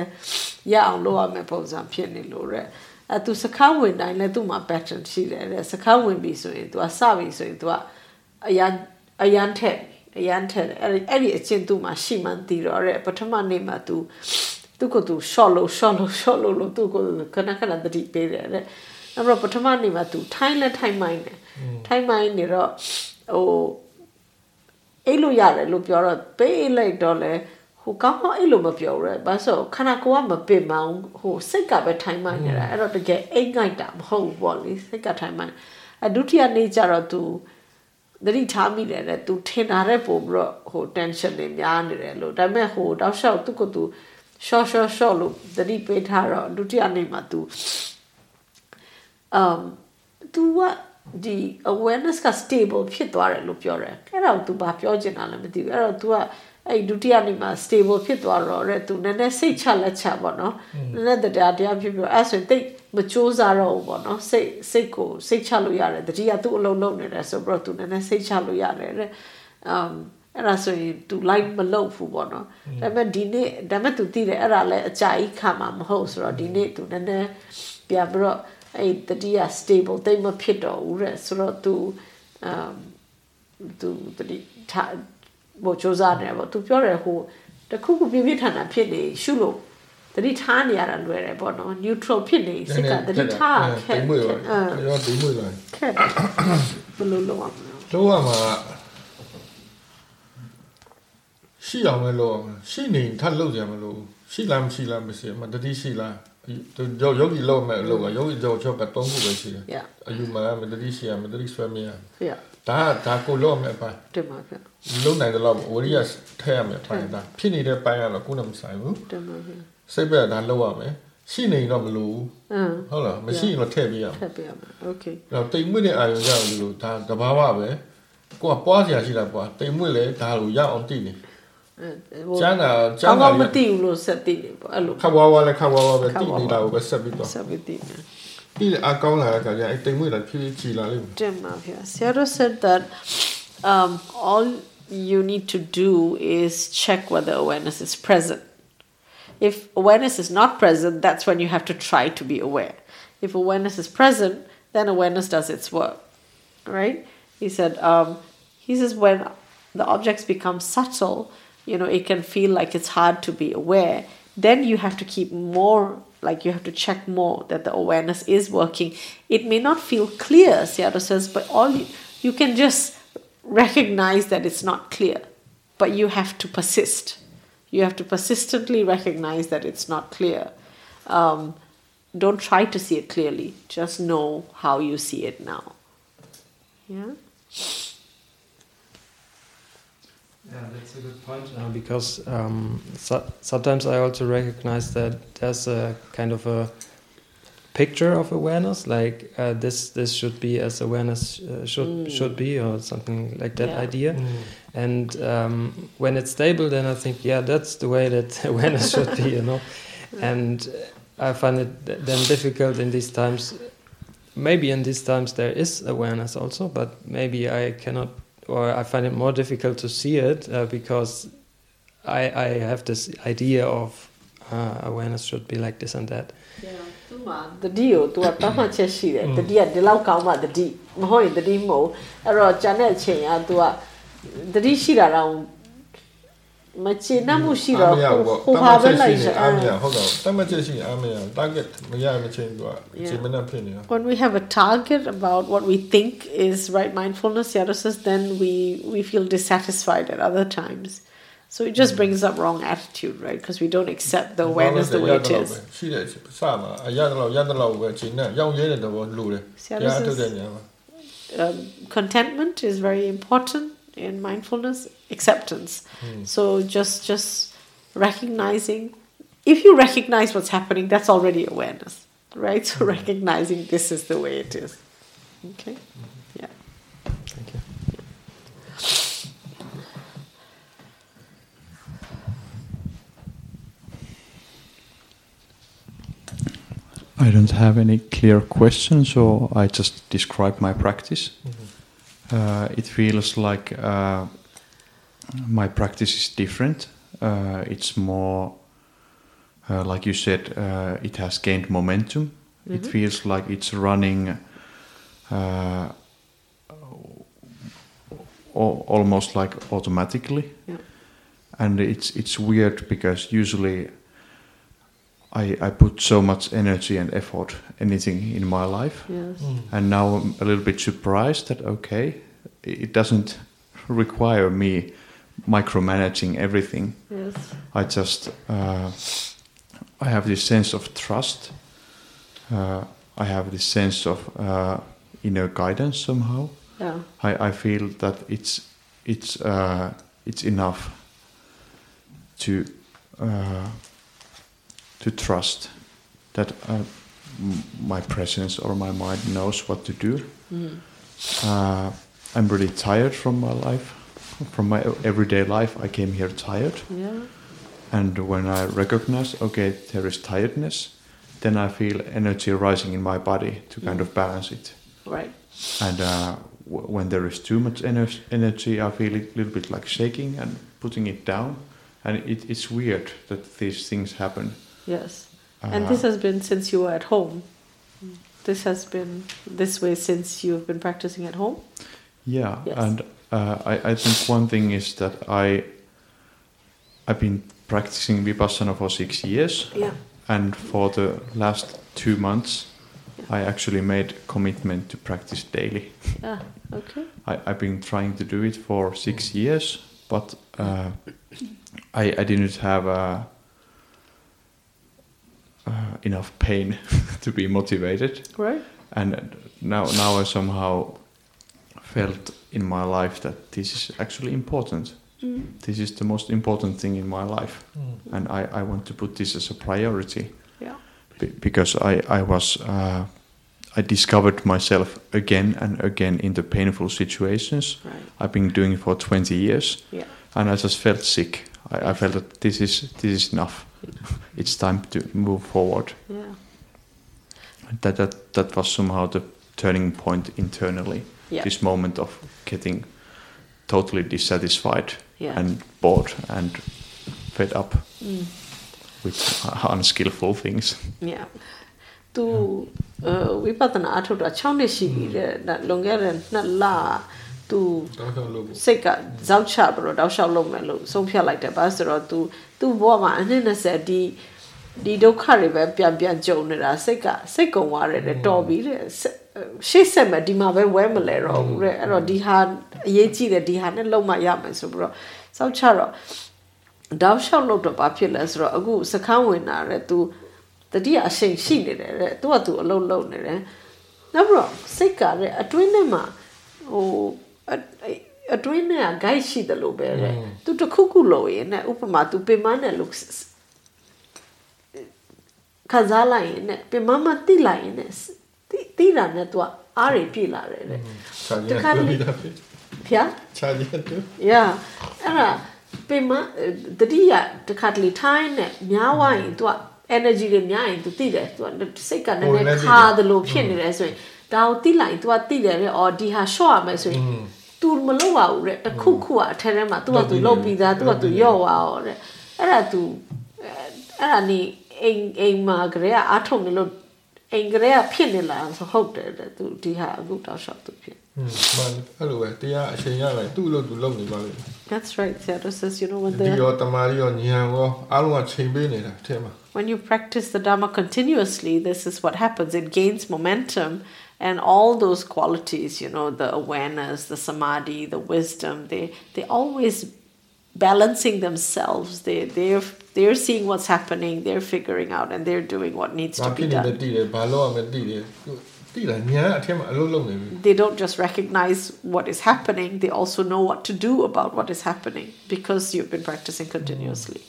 ရအောင်လုပ်ရမယ်ပုံစံဖြစ်နေလို့တဲ့အဲသူစကားဝင်တိုင်းလဲသူ့မှာ pattern ရှိတယ်တဲ့စကားဝင်ပြီဆိုရင် तू อ่ะစပြီဆိုရင် तू อ่ะအရန်အရန်ထက် အရန်ထက်အဲ့ဒီအဲ့ဒီအချင်း तू မှာရှိမှန်းတည်တော့တဲ့ပထမနေ့မှာ तू သူ့ကိုသူ short လို့ short လို့ short လို့လို့သူ့ကိုခဏခဏတတိပေးတယ်တဲ့အဲ့တော့ပထမနေ့မှာ तू ထိုင်းလဲထိုင်းမိုင်းတယ်ထိုင်းမိုင်းနေတော့ဟိုအိတ်လို့ရတယ်လို့ပြောတော့ပေးလိုက်တော့လဲဟိုကောင်းကောင်းအိတ်လို့မပြောရဲဘာလို့ခဏကိုကမပင်မအောင်ဟိုစိတ်ကပဲထိုင်းမိုင်းနေတာအဲ့တော့တကယ်အိတ်ငိုက်တာမဟုတ်ဘူးပေါ့လေစိတ်ကထိုင်းမိုင်းအဒုတိယနေ့ကျတော့ तू သတိထားမိတယ်တဲ့ तू ထင်တာတဲ့ပုံပြီးတော့ဟို tension တွေများနေတယ်လို့ဒါပေမဲ့ဟိုတောက်လျှောက်သူ့ကို तू short short short လို့သတိပေးထားတော့ဒုတိယနေ့မှာ तू um तू ကဒီ awareness က stable ဖြစ်သွားတယ်လို့ပြောတယ်အဲ့ဒါကို तू ဘာပြောချင်တာလဲမသိဘူးအဲ့တော့ तू ကအဲ့ဒုတိယနေ့မှာ stable ဖြစ်သွားတော့တဲ့ तू နည်းနည်းစိတ်ချလက်ချပေါ့နော်နည်းနည်းတရားတရားဖြစ်ပြီးအဲ့ဆိုရင်တိတ် မကြိုးစားတော့ဘူးပေါ့နော်စိတ်စိတ်ကိုစိတ်ချလို့ရတယ်တတိယသူ့အလုံးလုံးနေတယ်ဆိုတော့ तू နည်းနည်းစိတ်ချလို့ရတယ်တဲ့ um အဲ့ဒါဆိုရင် तू like မလုပ်ဘူးပေါ့နော်ဒါပေမဲ့ဒီနေ့ဒါပေမဲ့ तू သိတယ်အဲ့ဒါလည်းအကြာကြီးခံမှာမဟုတ်ဆိုတော့ဒီနေ့ तू နည်းနည်းပြန်ပြီးတော့အဲ့တတိယ stable တိတ်မဖြစ်တော့ဘူးတဲ့ဆိုတော့ तू um သူတတိထားဘောစူးစမ်းနေပေါ့သူပြောတယ်ဟိုတခုခုပြပြထန်တာဖြစ်နေရှုလို့ တတိထားနေရတာလွယ်တယ်ပေါ့နော် neutral ဖြစ်နေစိတ်ကတတိထားခက်တိမ်မွေးပါအဲရောတိမ်မွေးလာခက်ဘယ်လိုလုပ်အောင်လဲလုံးဝမှာရှိအောင်ပဲလုံးအောင်ရှိနေထပ်လုပ်ကြမလို့ရှိလားမရှိလားမရှိမတတိရှိလားယောယောဂီလုံးမဲ့လုံးကယောဂီကြောချောကတုံးခုပဲရှိတယ် Yeah အယူမှာမတတိရှိရမတတိဆွဲမရဖေရဒါဒါကိုလုံးမဲ့ပိုင်းတင်ပါဖေလုံးနိုင်တယ်လို့ဝရိယထဲရမယ်ပိုင်းဒါဖြစ်နေတဲ့ပိုင်းကတော့ကိုယ်နဲ့မဆိုင်ဘူးတင်ပါဖေ စိတ်ပဲဒါလုံးရမယ်ရှိနေတော့မလို့အင်းဟုတ်လားမရှိရင်တော့ထည့်ပြရမယ်ထပ်ပြရမယ် okay တော့တိမ်မွေ့တဲ့အာရုံကြောင့်ဒီလိုဒါတဘာဝပဲကိုကပွားစရာရှိတာပွားတိမ်မွေ့လေဒါလိုရအောင်တည်နေအဲဟိုကျန်းတာကျကောန်းင်းတာကောင်းမသိဘူးလို့ဆက်သိနေပေါ့အဲ့လိုခပ်ဝါဝါလည်းခပ်ဝါဝါပဲတည်နေတာကိုပဲဆက်ပြီးတော့ဆက်ပြီးသိနေပြီးအကောင်းလာတဲ့ခါကျအဲ့တိမ်မွေ့လာဖြည်းဖြည်းချီလာလိမ့်မယ် Demavia. Sarah said that um, all you need to do is check whether awareness is present. If awareness is not present, that's when you have to try to be aware. If awareness is present, then awareness does its work. Right? He said, um, he says when the objects become subtle, you know, it can feel like it's hard to be aware. Then you have to keep more, like you have to check more that the awareness is working. It may not feel clear, Sayadaw says, but all you, you can just recognize that it's not clear, but you have to persist. You have to persistently recognize that it's not clear. Um, don't try to see it clearly, just know how you see it now. Yeah? Yeah, that's a good point uh, because um, so, sometimes I also recognize that there's a kind of a picture of awareness, like uh, this this should be as awareness uh, should Mm. should be, or something like that Yeah. idea. And um, when it's stable, then I think, yeah, that's the way that *laughs* awareness should be, you know. And I find it then difficult in these times. Maybe in these times there is awareness also, but maybe I cannot, or I find it more difficult to see it uh, because I I have this idea of uh, awareness should be like this and that. သူ မှတတိကိုသူကတတ်မှတ်ချက်ရှိတယ်တတိကဒီလောက်ကောင်းမှတတိမဟုတ်ရင်တတိမဟုတ်အဲ့တော့ဂျန်တဲ့အချိန်ကသူကတတိရှိတာတော့မချေနှံ့မှုရှိတော့အားမရဘူးပေါ့ဟိုတတ်ဟာမှတ်ပဲချက်လိုရှိက်နေအားမရဟုတ်တော့တတ်မှတ်ချက်ရှိရင်အားမရ target မရမချင်းသူကအချိန်မနဲ့ဖြစ်နေတာ when we have a target about what we think is right mindfulness Yara says then we we feel dissatisfied at other times so it just brings up wrong attitude right because we don't accept the awareness the way it is ရှိတဲ့စမှာအရတော့ရတော့ပဲချိန်နဲ့ရောင်းရဲတဲ့တော့လူတယ် ဆရာတို့ တရားထုတ်တဲ့ညာမှာ um, contentment is very important in mindfulness acceptance so just just recognizing if you recognize what's happening that's already awareness right so recognizing this is the way it is okay yeah I don't have any clear questions, so I just describe my practice. Uh, it feels like uh, my practice is different. Uh, it's more, uh, like you said, uh, it has gained momentum. It feels like it's running uh, almost like automatically. Yeah. And it's it's weird because usually I, I put so much energy and effort anything in my life. Yes. And now I'm a little bit surprised that okay it doesn't require me micromanaging everything. Yes. I just uh, I have this sense of trust. Uh, I have this sense of uh, inner guidance somehow. Yeah. I, I feel that it's it's uh, it's enough to uh, to trust that uh, my presence or my mind knows what to do. Uh, I'm really tired from my life, from my everyday life. I came here tired, yeah and when I recognize, okay, there is tiredness, then I feel energy rising in my body to kind of balance it. right and uh, w- when there is too much ener- energy, I feel a little bit like shaking and putting it down, and it, it's weird that these things happen. Yes. and Uh, this has been since you were at home. This has been this way since you've been practicing at home. Yeah, Yes. and uh, I, I think one thing is that I I've been practicing vipassana for six years, Yeah. and for the last two months, I actually made commitment to practice daily. Ah, okay. I, I've been trying to do it for six years, but uh, I, I didn't have uh, uh, enough pain *laughs* to be motivated Right. and now now I somehow felt in my life that this is actually important. Mm. This is the most important thing in my life, Mm. and I, I want to put this as a priority Yeah. Be- because I I was uh, I discovered myself again and again in the painful situations. Right. I've been doing it for twenty years, Yeah. and I just felt sick. I, I felt that this is this is enough. *laughs* It's time to move forward. Yeah. that that that was somehow the turning point internally Yeah. this moment of getting totally dissatisfied Yeah. and bored and fed up Mm. with uh, *laughs* unskillful things Yeah. သူဝိပဿနာအထုတ်တာ6နှစ်ရှိပြီတဲ့ဒါလွန်ခဲ့တဲ့2လသူ တော့တော့လို့ စိတ်ကဇောက်ချပြီးတော့တောက်လျှောက်လုပ်မယ်လို့ဆုံးဖြတ်လိုက်တယ်ဘာလို့ဆိုတော့ तू तू ဘဝမှာအနှစ်20ဒီဒီဒုက္ခတွေပဲပြန်ပြန်ကြုံနေတာစိတ်ကစိတ်ကုံသွားတယ်တဲ့တော်ပြီတဲ့ဆက်ရှေ့ဆက်မယ်ဒီမှာပဲဝဲမလဲတော့ဘူးတဲ့အဲ့တော့ဒီဟာအရေးကြီးတယ်ဒီဟာနဲ့လုံးမရမယ်ဆိုပြီးတော့စောက်ချတော့တောက်လျှောက်လုပ်တော့ဘာဖြစ်လဲဆိုတော့အခုစကန်းဝင်တာတဲ့ तू တတိယအရှိန်ရှိနေတယ်တဲ့ तू က तू အလုပ်လုပ်နေတယ်နောက်ပြီးတော့စိတ်ကတဲ့အတွင်းထဲမှာဟို အအတွင်းထဲက guide ရှိတယ်လို့ပဲတဲ့ तू တစ်ခုခုလုပ်ရင်တဲ့ဥပမာ तू ပင်မနဲ့လို့ခံစားလိုက်ရင်တဲ့ပင်မမတိလိုက်ရင်တဲ့တိတိတာနဲ့ तू ကအားတွေပြည့်လာတယ်တဲ့ ခြား တ ကြီး ခါလေ ပြီးတာဖြစ် ဖျား ခြားကြီးတူ yeah အဲ့ဒါပင်မတတိယတစ်ခါတလေထိုင်းနဲ့များဝရင် तू က energy တွေများရင် तू သိတယ် तू ကစိတ်ကနည်းနည်းခါသလိုဖြစ်နေတယ်ဆိုရင်ဒါကိုသိလိုက် तू ကသိတယ်လေအော်ဒီဟာ short ရမယ်ဆိုရင် तू မလုပ်ပါဘူးတဲ့တစ်ခုခုကအထက်ထဲမှာ तू က तू လုပ်ပြီးသား तू က तू ရော့သွားအောင်တဲ့အဲ့ဒါ तू အဲ့ဒါနေအိမ်အိမ်မှာကလေးကအားထုတ်နေလို့အိမ်ကလေးကဖြစ်နေလာဆိုဟုတ်တယ်တဲ့ तू ဒီဟာအခုတော့ short သူဖြစ် อืมမှန်အဲ့လိုပဲတရားအချိန်ရလိုက်သူ့လို့သူလုပ်နေပါလိမ့်မယ် That's right Theodore says you know when ဒီ the ရောတမာရီရောဉာဏ်ရောအားလုံးကချိန်ပေးနေတာအထက်မှာ when you practice the Dharma continuously, this is what happens. It gains momentum, and all those qualities you know the awareness the samadhi the wisdom they they always balancing themselves. They they're they're seeing what's happening they're figuring out and they're doing what needs to be done. They don't just recognize what is happening they also know what to do about what is happening because you've been practicing continuously.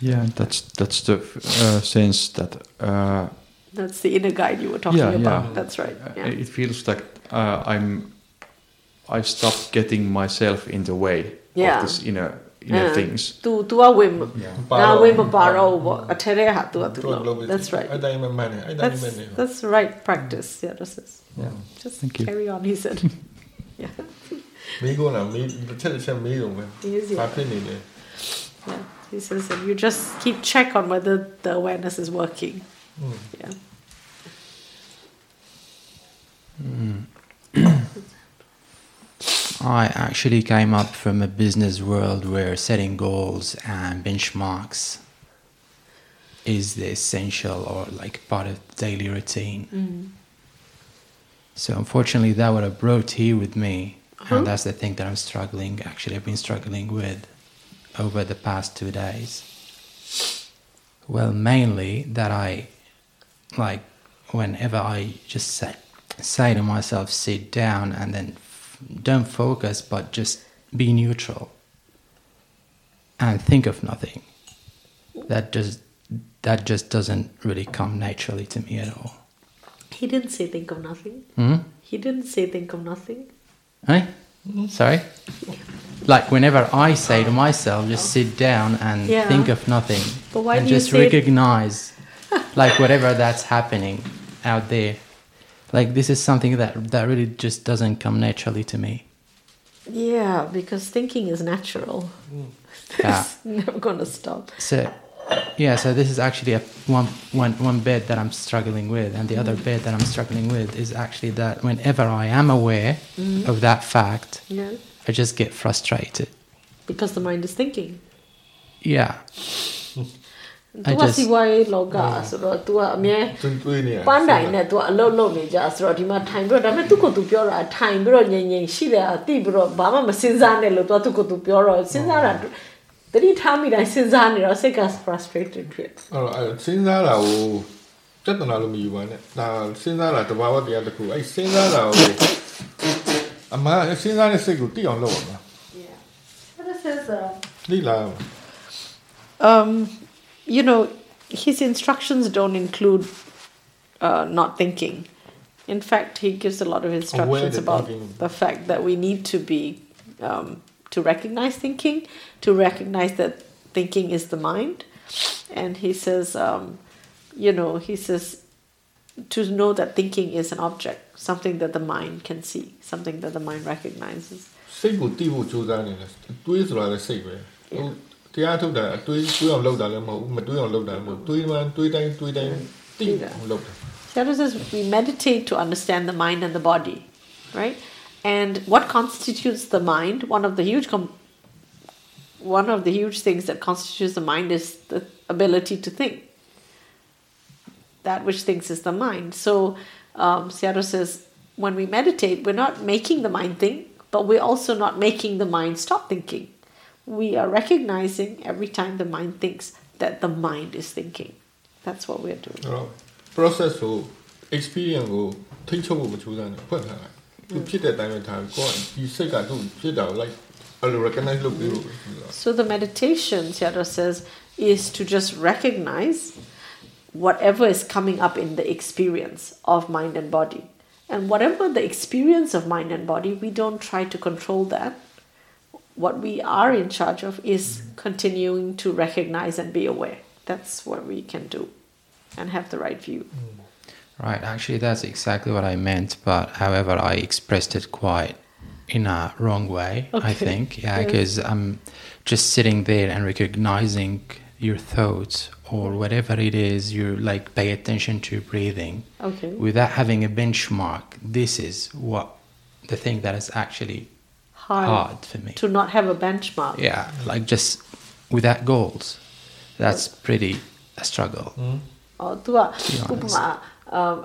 Yeah that's that's the uh, sense that uh, That's the inner guide you were talking Yeah, about. yeah. That's right. uh, Yeah. it feels like uh, i'm i stopped getting myself in the way Yeah. of this inner inner Yeah. things Tu tu a win. Yeah. Na win ma paro bo. A tere ha tu a tu သူကလုပ် lo. ပြီး That's right. အဲ့တိုင်းမှမှန်တယ်အဲ့တိုင်း That's မှန်တယ် that's the right practice. Yeah, this is. yeah Just Thank you. carry on. He said. *laughs* yeah. မိကုန်းလာမိတစ်ချက်တစ်ချက်မေးတော့မယ် Yes, yeah. ဘာဖြစ်နေလဲ Yeah. He says that you just keep check on whether the awareness is working. Yeah. Mm. *clears throat* I actually came up from a business world where setting goals and benchmarks is the essential or like part of daily routine. Mm. So unfortunately, that would have brought here with me, uh-huh. and that's the thing that I'm struggling. Actually, I've been struggling with over the past two days. Well, mainly that I, like, whenever I just say, say to myself, sit down and then f- don't focus, but just be neutral and think of nothing. That just that just doesn't really come naturally to me at all. He didn't say think of nothing. Hmm? He didn't say think of nothing. Hey? Sorry? Like whenever I say to myself, just sit down and Yeah. think of nothing. But why and do you just say it- recognize like whatever that's happening out there. Like this is something that that really just doesn't come naturally to me. Yeah, because thinking is natural. Yeah. *laughs* It's never gonna stop. So, yeah. So this is actually a one one one bit that I'm struggling with, and the other mm. bit that I'm struggling with is actually that whenever I am aware mm. of that fact, Yeah. I just get frustrated. Because the mind is thinking. Yeah. *laughs* I သူက just- စီးပွားရေးလောကဆိုတော့ तू ကအမြဲ တွင်းတွေးနေရ ပန်းတိုင်နဲ့ तू အလုံးလုံးနေကြဆိုတော့ဒီမှာထိုင်ပြီးတော့ဒါပေမဲ့သူ့ကိုယ်သူပြောတာထိုင်ပြီးတော့ငြိမ်ငြိမ်ရှိတယ်အတိပြီးတော့ဘာမှမစဉ်းစားနဲ့လို့ तू သူ့ကိုယ်သူပြောတော့စဉ်းစားတာတတိထားမိတိုင်းစဉ်းစားနေတော့စိတ်က frustrated ဖြစ် အဲ့တော့အဲ့စဉ်းစားတာကိုပြဿနာလို့မယူပါနဲ့ဒါစဉ်းစားတာတဘာဝတရားတစ်ခုအဲ့စဉ်းစားတာကိုအမှန်စဉ်းစားတဲ့စိတ်ကိုတိအောင်လုပ်ရမှာ Yeah. What it says uh, လိလာ um, you know, his instructions don't include uh, not thinking. In fact, he gives a lot of instructions the about thinking. the fact that we need to be um, to recognize thinking, to recognize that thinking is the mind, and he says, um, you know, he says to know that thinking is an object, something that the mind can see, something that the mind recognizes. စိတ်ကိုတိဖို့ကြိုးစားနေတယ်တွေးဆိုတာလည်းစိတ်ပဲဟို တရားထုတ်တာအတွေးတွေးအောင်လုပ်တာလည်းမဟုတ်ဘူးမတွေးအောင်လုပ်တာလည်းမဟုတ်ဘူးတွေးမှတွေးတိုင်းတွေးတိုင်းတိအောင်လုပ်တာ Sayadaw says we meditate to understand the mind and the body, right? And what constitutes the mind? One of the huge com- one of the huge things that constitutes the mind is the ability to think. That which thinks is the mind. So um, Sayadaw says when we meditate, we're not making the mind think, but we're also not making the mind stop thinking we are recognizing every time the mind thinks that the mind is thinking. That's what we're doing. process ကို experience ကိုထိချုပ်ဖို့မကြိုးစားနဲ့ဖွင့်ထားလိုက်။သူဖြစ်တဲ့အတိုင်းပဲထားကိုကဒီစိတ်ကသူ့ဖြစ်တာကို like အလို recognize လုပ်ပြီးလို့ So the meditation Sayadaw says is to just recognize whatever is coming up in the experience of mind and body. And whatever the experience of mind and body, we don't try to control that. What we are in charge of is continuing to recognize and be aware. That's what we can do and have the right view. Right, actually, that's exactly what I meant, but however, I expressed it quite in a wrong way, I think. *laughs* Yeah, Yeah. because I'm just sitting there and recognizing your thoughts or whatever it is, you like pay attention to breathing Okay. without having a benchmark. This is what the thing that is actually Hard, hard for me. to not have a benchmark. Yeah, like just without goals. That's pretty a struggle. အော် तू က be ဥပမာ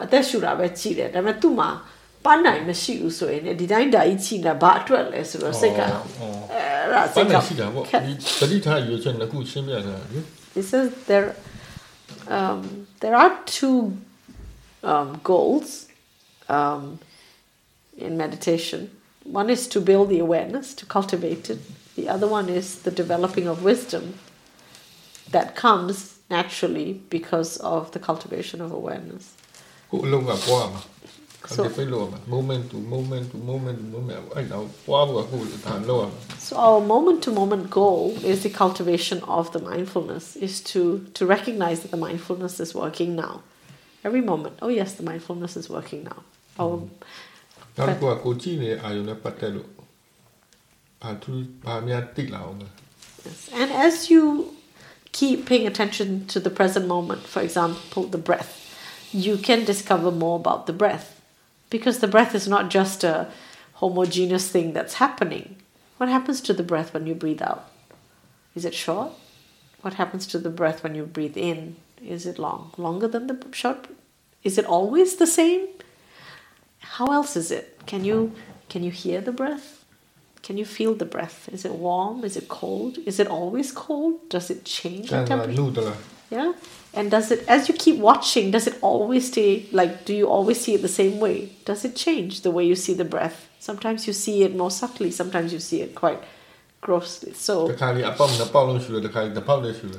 အသက်ရှူတာပဲကြည့်တယ်ဒါပေမဲ့ तू မှာပန်းနိုင်မရှိဘူးဆိုရင်လည်းဒီတိုင်းဓာတ်ကြီးချိနေတာဘာအတွက်လဲဆိုတော့စိတ်ကအဲ့ဒါ ဘာ စိတ်က နဲ့ရှိတာပေါ့ဒီတတိထားရွေးချက်နှစ်ခုရှင်းပြတာလေ It says there um, there are two um, goals um, in meditation. One is to build the awareness, to cultivate it. The other one is the developing of wisdom that comes naturally because of the cultivation of awareness. So, our moment to moment goal is the cultivation of the mindfulness, is to, to recognize that the mindfulness is working now. Every moment, oh yes, the mindfulness is working now. Our နောက်တစ်ခုကကိုကြည့်နေတဲ့အာယုံနဲ့ပတ်သက်လို့ဘာသူဘာများသိလာအောင်လဲ Yes. And as you keep paying attention to the present moment, for example, the breath, you can discover more about the breath. Because the breath is not just a homogeneous thing that's happening. What happens to the breath when you breathe out? Is it short? What happens to the breath when you breathe in? Is it long? Longer than the short? Is it always the same? How else is it? Can you can you hear the breath? Can you feel the breath? Is it warm? Is it cold? Is it always cold? Does it change temperature? Yeah. And does it as you keep watching, does it always stay like do you always see it the same way? Does it change the way you see the breath? Sometimes you see it more subtly, sometimes you see it quite grossly so.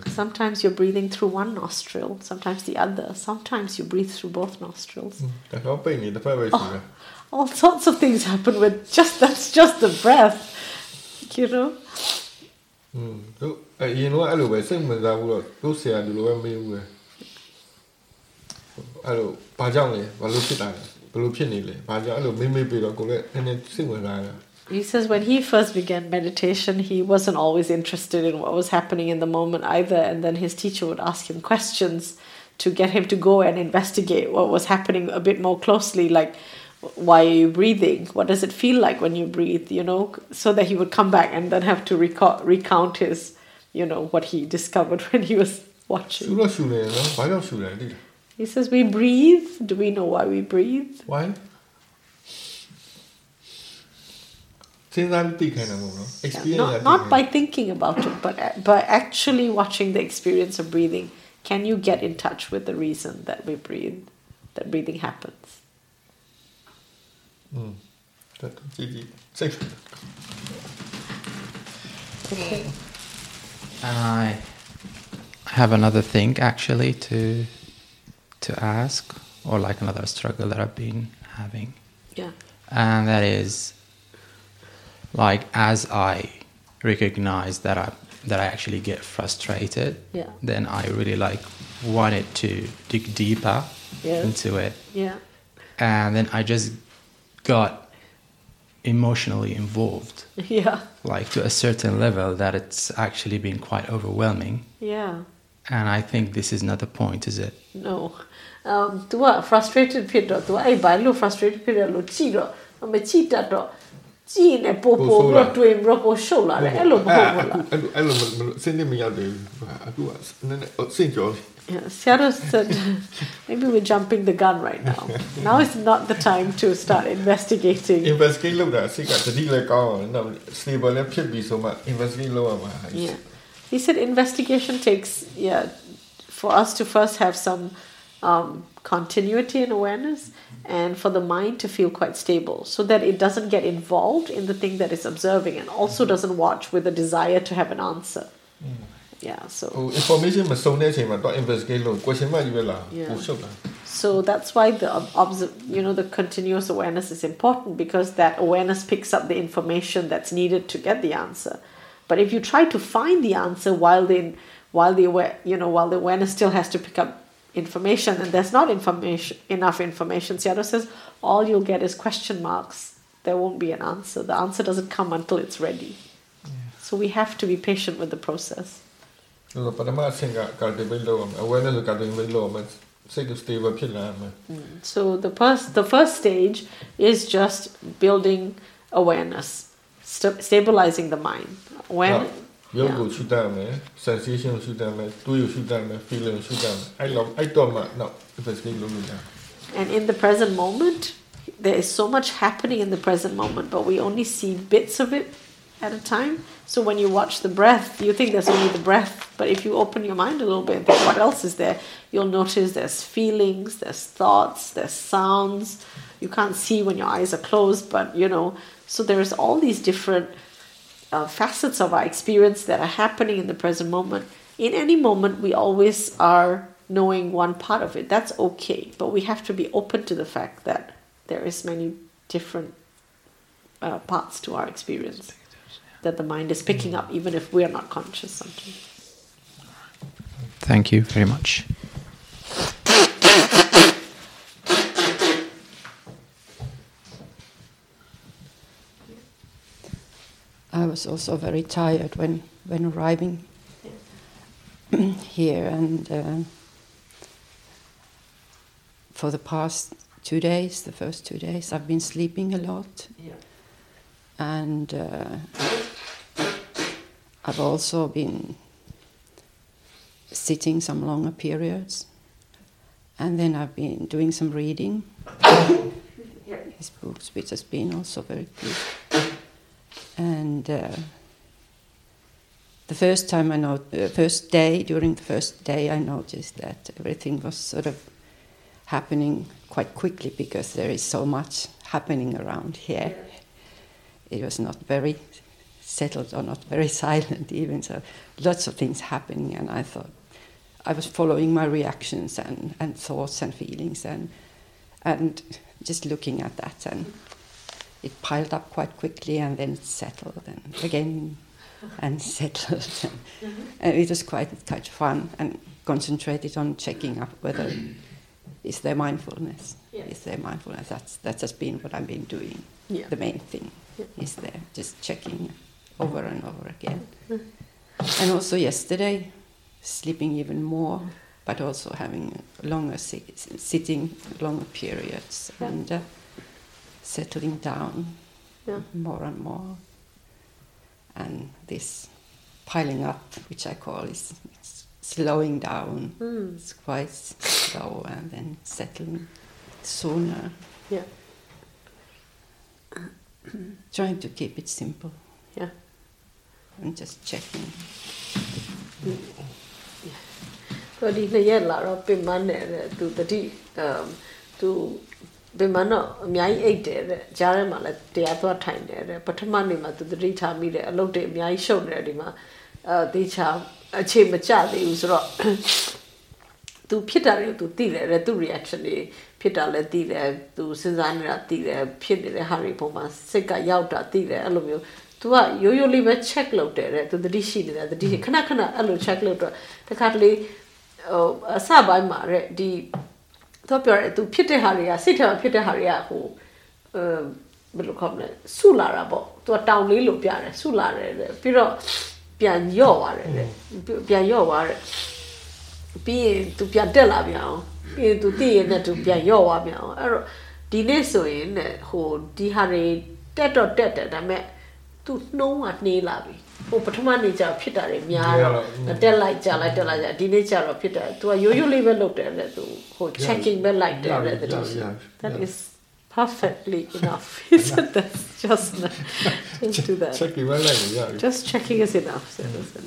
Sometimes you're breathing through one nostril, sometimes the other. Sometimes you breathe through both nostrils. Oh, all sorts of things happen with just that's just the breath, you know. Hmm. Tu, you know, alu biasa mula aku tu saya dulu kan beli juga. Alu, pajang le, balu kita, balu pini le, pajang alu, mimi biru aku le, ini sih mula. He says when he first began meditation, he wasn't always interested in what was happening in the moment either, and then his teacher would ask him questions to get him to go and investigate what was happening a bit more closely, like why are you breathing? What does it feel like when you breathe? You know, so that he would come back and then have to recall recount his, you know, what he discovered *laughs* when he was watching. He says, We breathe. Do we know why we breathe? Why? Kind of? Experience. Yeah, not, not by thinking about it, but by actually watching the experience of breathing. Can you get in touch with the reason that we breathe, that breathing happens? Mm. Okay. I have another thing actually to to ask, or like another struggle that I've been having. Yeah. And that is like as I recognize that I that I actually get frustrated, Yeah. then I really like wanted to dig deeper Yes. into it, Yeah. and then I just got emotionally involved, Yeah. *laughs* like to a certain level that it's actually been quite overwhelming. Yeah. And I think this is not the point, is it? No. Um, သူက frustrated ဖြစ်တော့ तू အဲ့ဘာလို့ frustrated ဖြစ်တယ်လို့ကြည့်တော့မကြည့်တတ်တော့ ကြည့်နေပို့ပို့ပြီးတော့တွေးပြီးတော့ပို့ရှုပ်လာတယ်အဲ့လိုမဟုတ်ဘူးလား အဲ့လိုအဲ့လိုမလို့စဉ်းနေမရောက်သေးဘူးအခုကနည်းနည်းစင်ကြော် Yeah, Seattle said maybe we're jumping the gun right now. Now is not the time to start investigating. investigate လုပ်တာစိတ်ကတတိလည်းကောင်းအောင်နောက် stable လည်းဖြစ်ပြီးဆိုမှ investigate လုပ်ရမှာ Yeah. He said investigation takes, yeah, for us to first have some um, continuity and awareness and for the mind to feel quite stable so that it doesn't get involved in the thing that it's observing and also doesn't watch with a desire to have an answer. Mm. Yeah, so. Oh, information must so investigate low question yeah. So that's why the you know the continuous awareness is important because that awareness picks up the information that's needed to get the answer. But if you try to find the answer while the while the aware, you know while the awareness still has to pick up information and there's not information enough information. Sayadaw says all you'll get is question marks. There won't be an answer. The answer doesn't come until it's ready. Yeah. so we have to be patient with the process. လို့ပထမဆင့်က awareness mm. so the first the first stage is just building awareness st- stabilizing the mind. When. Yoga, yeah. good. Sensation will shoot Feeling. I love, I don't know, And in the present moment, there is so much happening in the present moment, but we only see bits of it at a time. So when you watch the breath, you think there's only the breath, but if you open your mind a little bit and think what else is there, you'll notice there's feelings, there's thoughts, there's sounds. You can't see when your eyes are closed, but you know, so there's all these different uh, facets of our experience that are happening in the present moment. In any moment, we always are knowing one part of it. That's okay, but we have to be open to the fact that there is many different uh, parts to our experience that the mind is picking up, even if we are not conscious sometimes. Thank you very much. I was also very tired when, when arriving here, and uh, for the past two days, the first two days, I've been sleeping a lot, and uh, I've also been sitting some longer periods, and then I've been doing some reading. *coughs* His books, which has been also very good. And uh, the first time I know, the first day, during the first day, I noticed that everything was sort of happening quite quickly because there is so much happening around here. It was not very settled or not very *laughs* silent even, so lots of things happening, and I thought I was following my reactions and, and thoughts and feelings and and just looking at that and it piled up quite quickly and then it settled and again and *laughs* settled and, and it was quite quite fun and concentrated on checking up whether *coughs* is there mindfulness Yeah. is there mindfulness. That's that has been what I've been doing. Yeah. The main thing Yeah. is there, just checking over and over again. And also yesterday, sleeping even more, but also having longer si- sitting longer periods Yeah. and uh, settling down Yeah. more and more. And this piling up, which I call is it's slowing down. Mm. It's quite slow and then settling sooner. Yeah. *clears throat* Trying to keep it simple Yeah. and just checking. တော့ဒီနှစ်ရက်လာတော့ပင်မနဲ့တဲ့သူတတိအမ်သူ ပင်မတော့အများကြီးအိတ်တယ်တဲ့ကြားထဲမှာလည်းတရားသွားထိုင်တယ်တဲ့ပထမနေ့မှာသူတတိထားမိတယ်အလုပ်တွေအများကြီးရှုပ်နေတယ်ဒီမှာအဲတေချာအခြေမကျသေးဘူးဆိုတော့သူဖြစ်တာတွေကိုသူသိတယ်တဲ့သူ reaction တွေဖြစ်တာလည်းသိတယ်သူစဉ်းစားနေတာသိတယ်ဖြစ်နေတဲ့ဟာတွေပုံမှာစိတ်ကရောက်တာသိတယ်အဲ့လိုမျိုး तू ကရိုးရိုးလေးပဲ check လုပ်တယ်တဲ့ तू တတိရှိနေတယ်တတိရှိခဏခဏအဲ့လို check လုပ်တော့တခါတလေဟိုအစပိုင်းမှာတဲ့ဒီ သူပြောတယ်သူဖြစ်တဲ့ဟာတွေကစိတ်ထဲမှာဖြစ်တဲ့ဟာတွေကဟိုအဲဘယ်လိုခေါ်မလဲဆုလာတာပေါ့သူကတောင်လေးလိုပြတယ်ဆုလာတယ်တဲ့ပြီးတော့ပြန်ယော့ပါတယ်တဲ့ပြန်ယော့ပါတယ်ပြီးရင်သူပြန်တက်လာပြန်အောင်ပြီးရင်သူတည်ရင်နဲ့သူပြန်ယော့သွားပြန်အောင်အဲ့တော့ဒီနေ့ဆိုရင်တဲ့ဟိုဒီဟာတွေတက်တော့တက်တယ်ဒါပေမဲ့သူနှုံးကနှေးလာပြီ ဟိုပထမနေ့ကျဖြစ်တာတွေများတော့တက်လိုက်ကြလိုက်တက်လိုက်ကြဒီနေ့ကျတော့ဖြစ်တယ် तू ကရိုးရိုးလေးပဲလုပ်တယ်တဲ့ तू ဟို checking ပဲလိုက်တယ်တဲ့ that is perfectly enough he said that's just just do that ချက်ကြီးပဲလိုက်လို့ရပြီ just checking is enough so listen.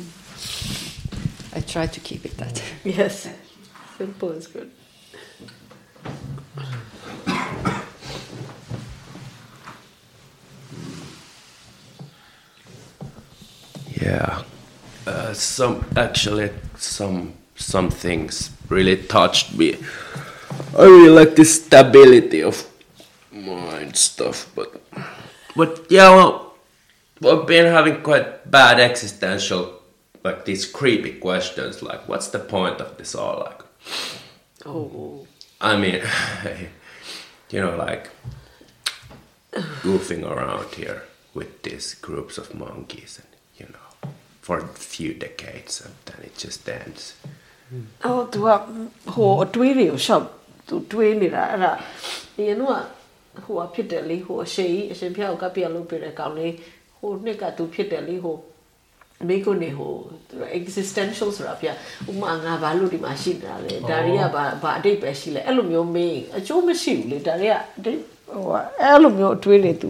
I try to keep it that. yes simple is good Yeah, uh, some actually some some things really touched me. I really like the stability of mind stuff, but but yeah, well, I've been having quite bad existential like these creepy questions, like what's the point of this all? Like, oh I mean, *laughs* you know, like goofing around here with these groups of monkeys, and you know, for a few decades, and then it just ends. အော်သူကဟိုအတွေးတွေကိုရှော့သူတွေးနေတာအဲ့ဒါဒီရင်တော့ဟိုကဖြစ်တယ်လေဟိုအရှိန်အရှင်ဖျောက်ကပ်ပြလုပ်ပြတဲ့ကောင်လေးဟိုနှစ်ကသူဖြစ်တယ်လေဟိုမိကုနေဟို existential ဆိုတာပြဥမာငါဘာလို့ဒီမှာရှိနေတာလဲဒါတွေကဘာဘာအတိတ်ပဲရှိလဲအဲ့လိုမျိုးမေးအကျိုးမရှိဘူးလေဒါတွေကအတိတ်ဟိုအဲ့လိုမျိုးအတွေးတွေသူ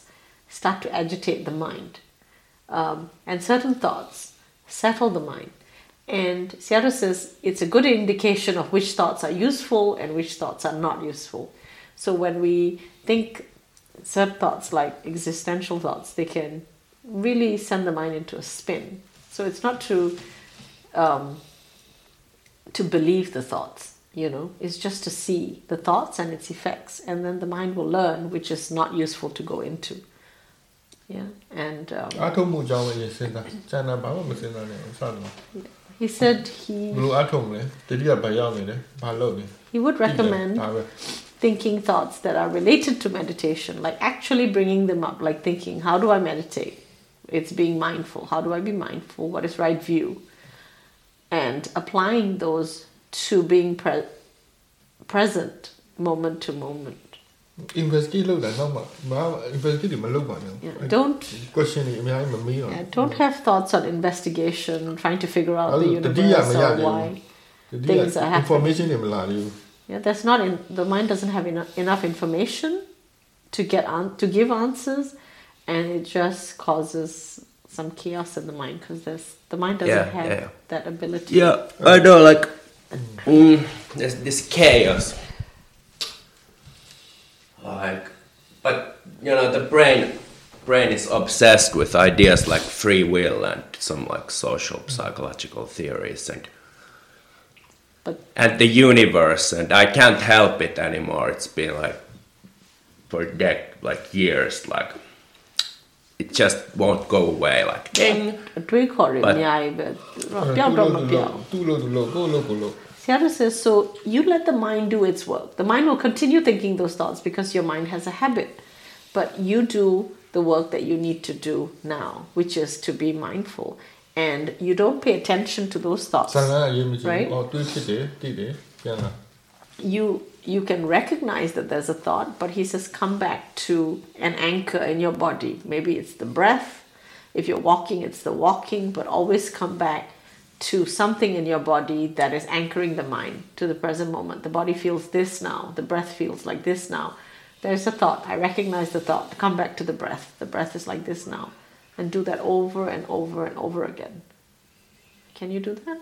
start to agitate the mind. Um, and certain thoughts settle the mind. And Sayadaw says it's a good indication of which thoughts are useful and which thoughts are not useful. So when we think certain thoughts like existential thoughts, they can really send the mind into a spin. So it's not to um, to believe the thoughts, you know, it's just to see the thoughts and its effects, and then the mind will learn which is not useful to go into. Yeah, and. Um, he said he. He would recommend thinking thoughts that are related to meditation, like actually bringing them up, like thinking, how do I meditate? It's being mindful. How do I be mindful? What is right view? And applying those to being pre- present, moment to moment. investigate လုပ်တာတော့မဘာ investigate မလုပ်ပါနဲ့ Yeah, don't- question တွေအများကြီးမမေးတော့ Yeah, don't have thoughts on investigation, trying to figure out the တတိယမ universe ရ or သေး why. ဘူးတတိယ things are happening. information တွေမလာသေးဘူး Yeah, that's not in the mind doesn't have enough, enough information to get on to give answers, and it just causes some chaos in the mind because there's the mind doesn't Yeah, have yeah, yeah. that ability. Yeah, I know, like, mm, there's this chaos. like but you know the brain brain is obsessed with ideas like free will and some like social mm. psychological theories and but and the universe and I can't help it anymore. It's been like for dec like years like it just won't go away like ding. Theodore says, so you let the mind do its work. The mind will continue thinking those thoughts because your mind has a habit. But you do the work that you need to do now, which is to be mindful. And you don't pay attention to those thoughts. Right? You you can recognize that there's a thought, but he says come back to an anchor in your body. Maybe it's the breath. If you're walking, it's the walking, but always come back to something in your body that is anchoring the mind to the present moment. The body feels this now, the breath feels like this now. There's a thought, I recognize the thought, come back to the breath. The breath is like this now. And do that over and over and over again. Can you do that?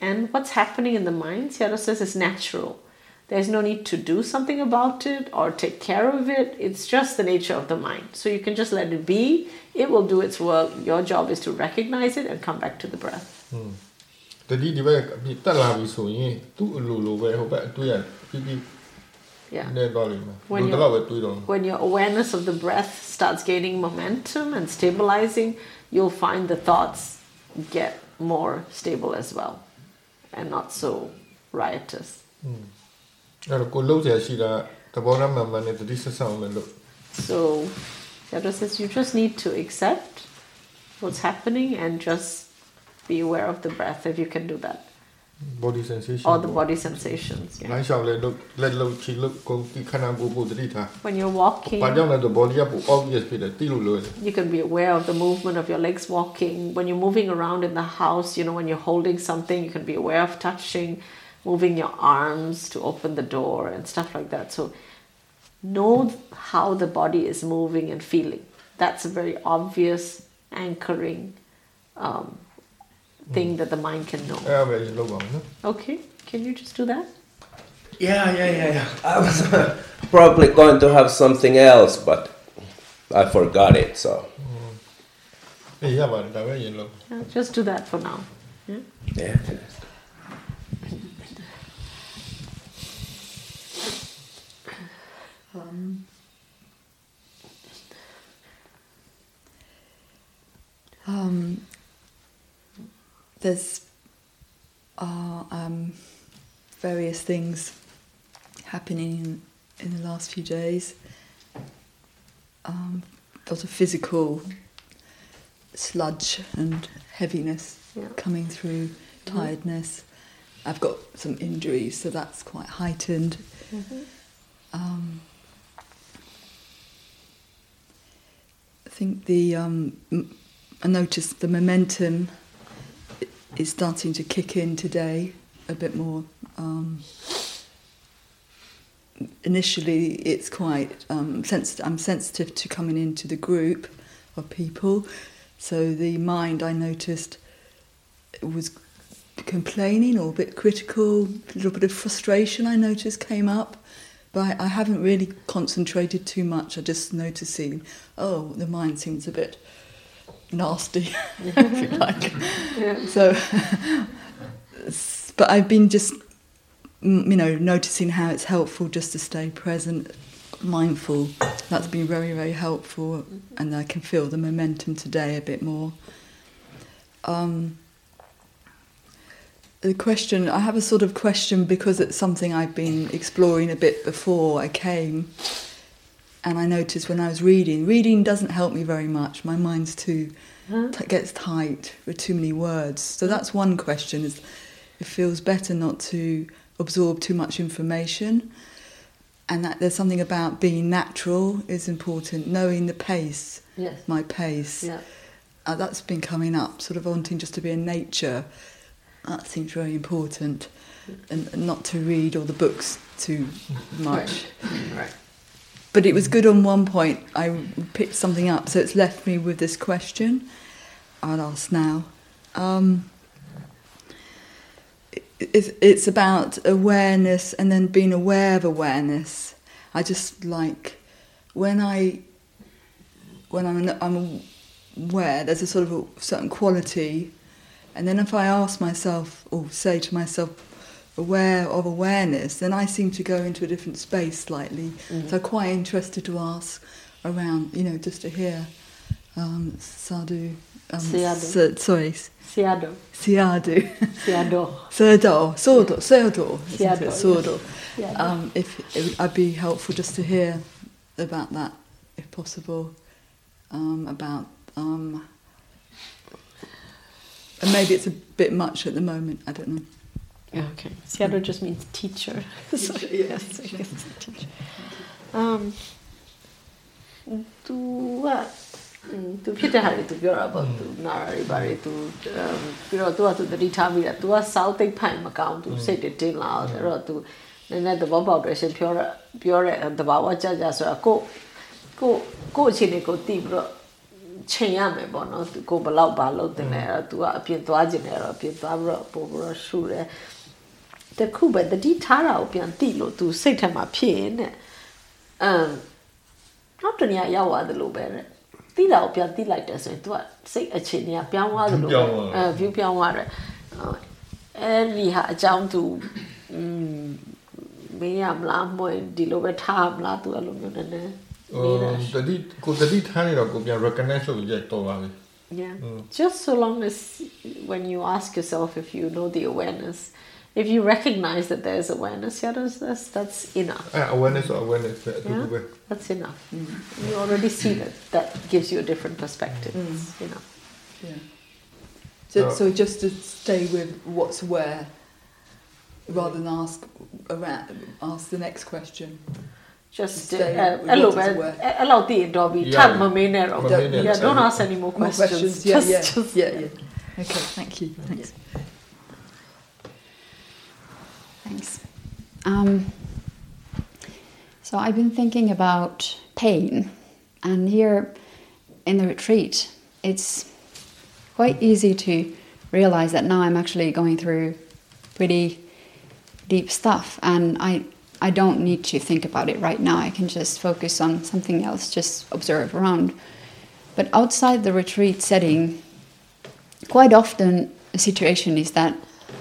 And what's happening in the mind, Sayadaw says, is natural. Mm. There's no need to do something about it or take care of it. It's just the nature of the mind. So you can just let it be. It will do its work. Your job is to recognize it and come back to the breath. တတိဒီဘက်အပြစ်တက်လာပြီဆိုရင်သူ့အလိုလိုပဲဟိုဘက်အတွေးရပြီးပြီး Yeah. နေတော့လိမ့်မယ် When ဒီ you're- တော့ပဲတွေးတော့ When your awareness of the breath starts gaining momentum and stabilizing, you'll find the thoughts get more stable as well and not so riotous. အဲ့တော့ကိုလုံးဆရာရှိတာသဘောထားမှန်မှန်နဲ့တတိဆက်ဆောင်မယ်လို့ So, Yadra says you just need to accept what's happening and just be aware of the breath if you can do that, body sensation or the body sensations. လို Yeah.င်းရှောက်လဲလို့လက်လုံးချီလို့ကိုယ်ဒီခန္ဓာကိုယ်ပို့တတိထား When you're walking, ဘာကြောင့်လဲဆို body ကပို obvious ဖြစ်တယ်တိလို့လို့ you can be aware of the movement of your legs walking. When you're moving around in the house, you know, when you're holding something, you can be aware of touching, moving your arms to open the door and stuff like that. So know how the body is moving and feeling. That's a very obvious anchoring um, thing that the mind can know. Okay, can you just do that? Yeah, yeah, yeah, yeah. I was *laughs* probably going to have something else, but I forgot it, so. Yeah, just do that for now. Yeah. yeah. There's uh, um, various things happening in, in the last few days. Um, a lot of physical sludge and heaviness Yeah. coming through, tiredness. I've got some injuries, so that's quite heightened. Um, I think the um, m- I noticed the momentum is starting to kick in today a bit more. Um, initially, it's quite um, sensitive. I'm sensitive to coming into the group of people, so the mind I noticed was complaining or a bit critical, a little bit of frustration I noticed came up. But I haven't really concentrated too much. I just noticing, oh, the mind seems a bit nasty, *laughs* if you *laughs* like. So, but I've been just, you know, noticing how it's helpful just to stay present, mindful. That's been very, very helpful, and I can feel the momentum today a bit more. Um, the question I have a sort of question because it's something I've been exploring a bit before I came, and I noticed when I was reading, reading doesn't help me very much. My mind's too t- gets tight with too many words. So that's one question: is it feels better not to absorb too much information, and that there's something about being natural is important, knowing the pace, Yes. my pace. Yeah. Uh, that's been coming up, sort of wanting just to be in nature. That seems very important, and and not to read all the books too *laughs* much. Right. But it was good on one point. I picked something up, so it's left me with this question. I'll ask now. Um, it- it's, about awareness and then being aware of awareness. I just like when I when I'm I'm aware there's a sort of a certain quality, and then if I ask myself or say to myself aware of awareness, then I seem to go into a different space slightly. So I'm quite interested to ask around, you know, just to hear um, sadhu. Um, Sayadaw. sa- sorry, Seado. Siadu. Seado. Surdo, *laughs* Sordo, Siado, yes. Sordo. Siado. Um, if it, would- I'd be helpful just to hear about that, if possible, um, about um, and maybe it's a bit much at the moment. I don't know. Okay. Seado just means teacher. so, yes, I guess it's teacher. Um, သူကသူဖြစ်တဲ့ဟာတွေသူပြောတာပေါ့သူနာရာတွေဘာတွေသူပြီးတော့သူကသူတတိထားပြီးတာသူကစောက်သိပ်ဖိုင်မကောင်းသူစိတ်တွေတင်းလာအဲ့တော့သူနည်းနည်းသဘောပေါက်တယ်ရှင်ပြောရပြောတဲ့သဘာဝကြကြဆိုတာကိုကိုကိုအခြေအနေကိုတည်ပြီးတော့ချိန်ရမယ်ပေါ့နော်သူကိုဘလောက်ပါလို့တင်လဲအဲ့တော့သူကအပြင်သွားခြင်းတယ်အဲ့တော့အပြင်သွားပြီးတော့ပို့ပြီးတော့ရှူတယ် တခုပဲတတိထားတာကိုပြန်တိလို့သူစိတ်ထက်မှာဖြစ်ရင်တဲ့အမ်နောက်တနည်းရောက်သွားတယ်လို့ပဲတဲ့တိတာကိုပြန်တိလိုက်တယ်ဆိုရင် तू ကစိတ်အခြေအနေကပြောင်းသွားတယ်လို့ပဲအဲ view ပြောင်းသွားတယ်ဟုတ်အဲဒီဟာအကြောင်းသူอืมမင်းရမလားမွေဒီလိုပဲထားမလား तू အဲ့လိုမျိုးနည်းနည်း ဟိုတတိကိုတတိထားနေတော့ကိုပြန် recognize လုပ်ရတော့ပါပြီ Yeah. Just so long as when you ask yourself if you know the awareness, if you recognize that there's awareness, that's, that's enough. Yeah, awareness or awareness. Yeah? That's enough. Mm. You already see that. That gives you a different perspective. Mm. It's enough. Yeah. So, oh. so just to stay with what's where, rather than ask around, ask the next question. Just uh, allow, allow the dobi tab mamene Yeah, don't ask any more questions. More questions. Yeah, just, yeah, yeah, yeah. Okay, thank you. Thanks. Thanks. Um, so I've been thinking about pain, and here in the retreat, it's quite easy to realize that now I'm actually going through pretty deep stuff, and I I don't need to think about it right now. I can just focus on something else, just observe around. But outside the retreat setting, quite often the situation is that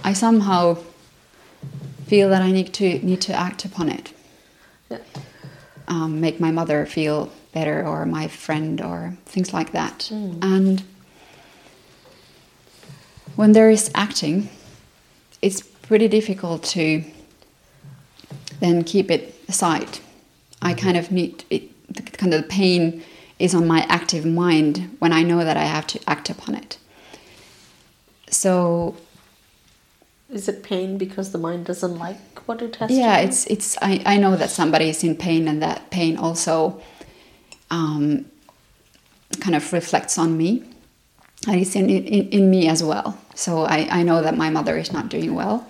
I somehow feel that I need to need to act upon it. Yeah. Um, make my mother feel better, or my friend, or things like that. And when there is acting, it's pretty difficult to then keep it aside. I kind of need it. The, kind of the pain is on my active mind when I know that I have to act upon it. So Is it pain because the mind doesn't like what it has yeah to do? it's it's I, I know that somebody is in pain and that pain also um, kind of reflects on me. And it's in, in, in me as well. So I, I know that my mother is not doing well.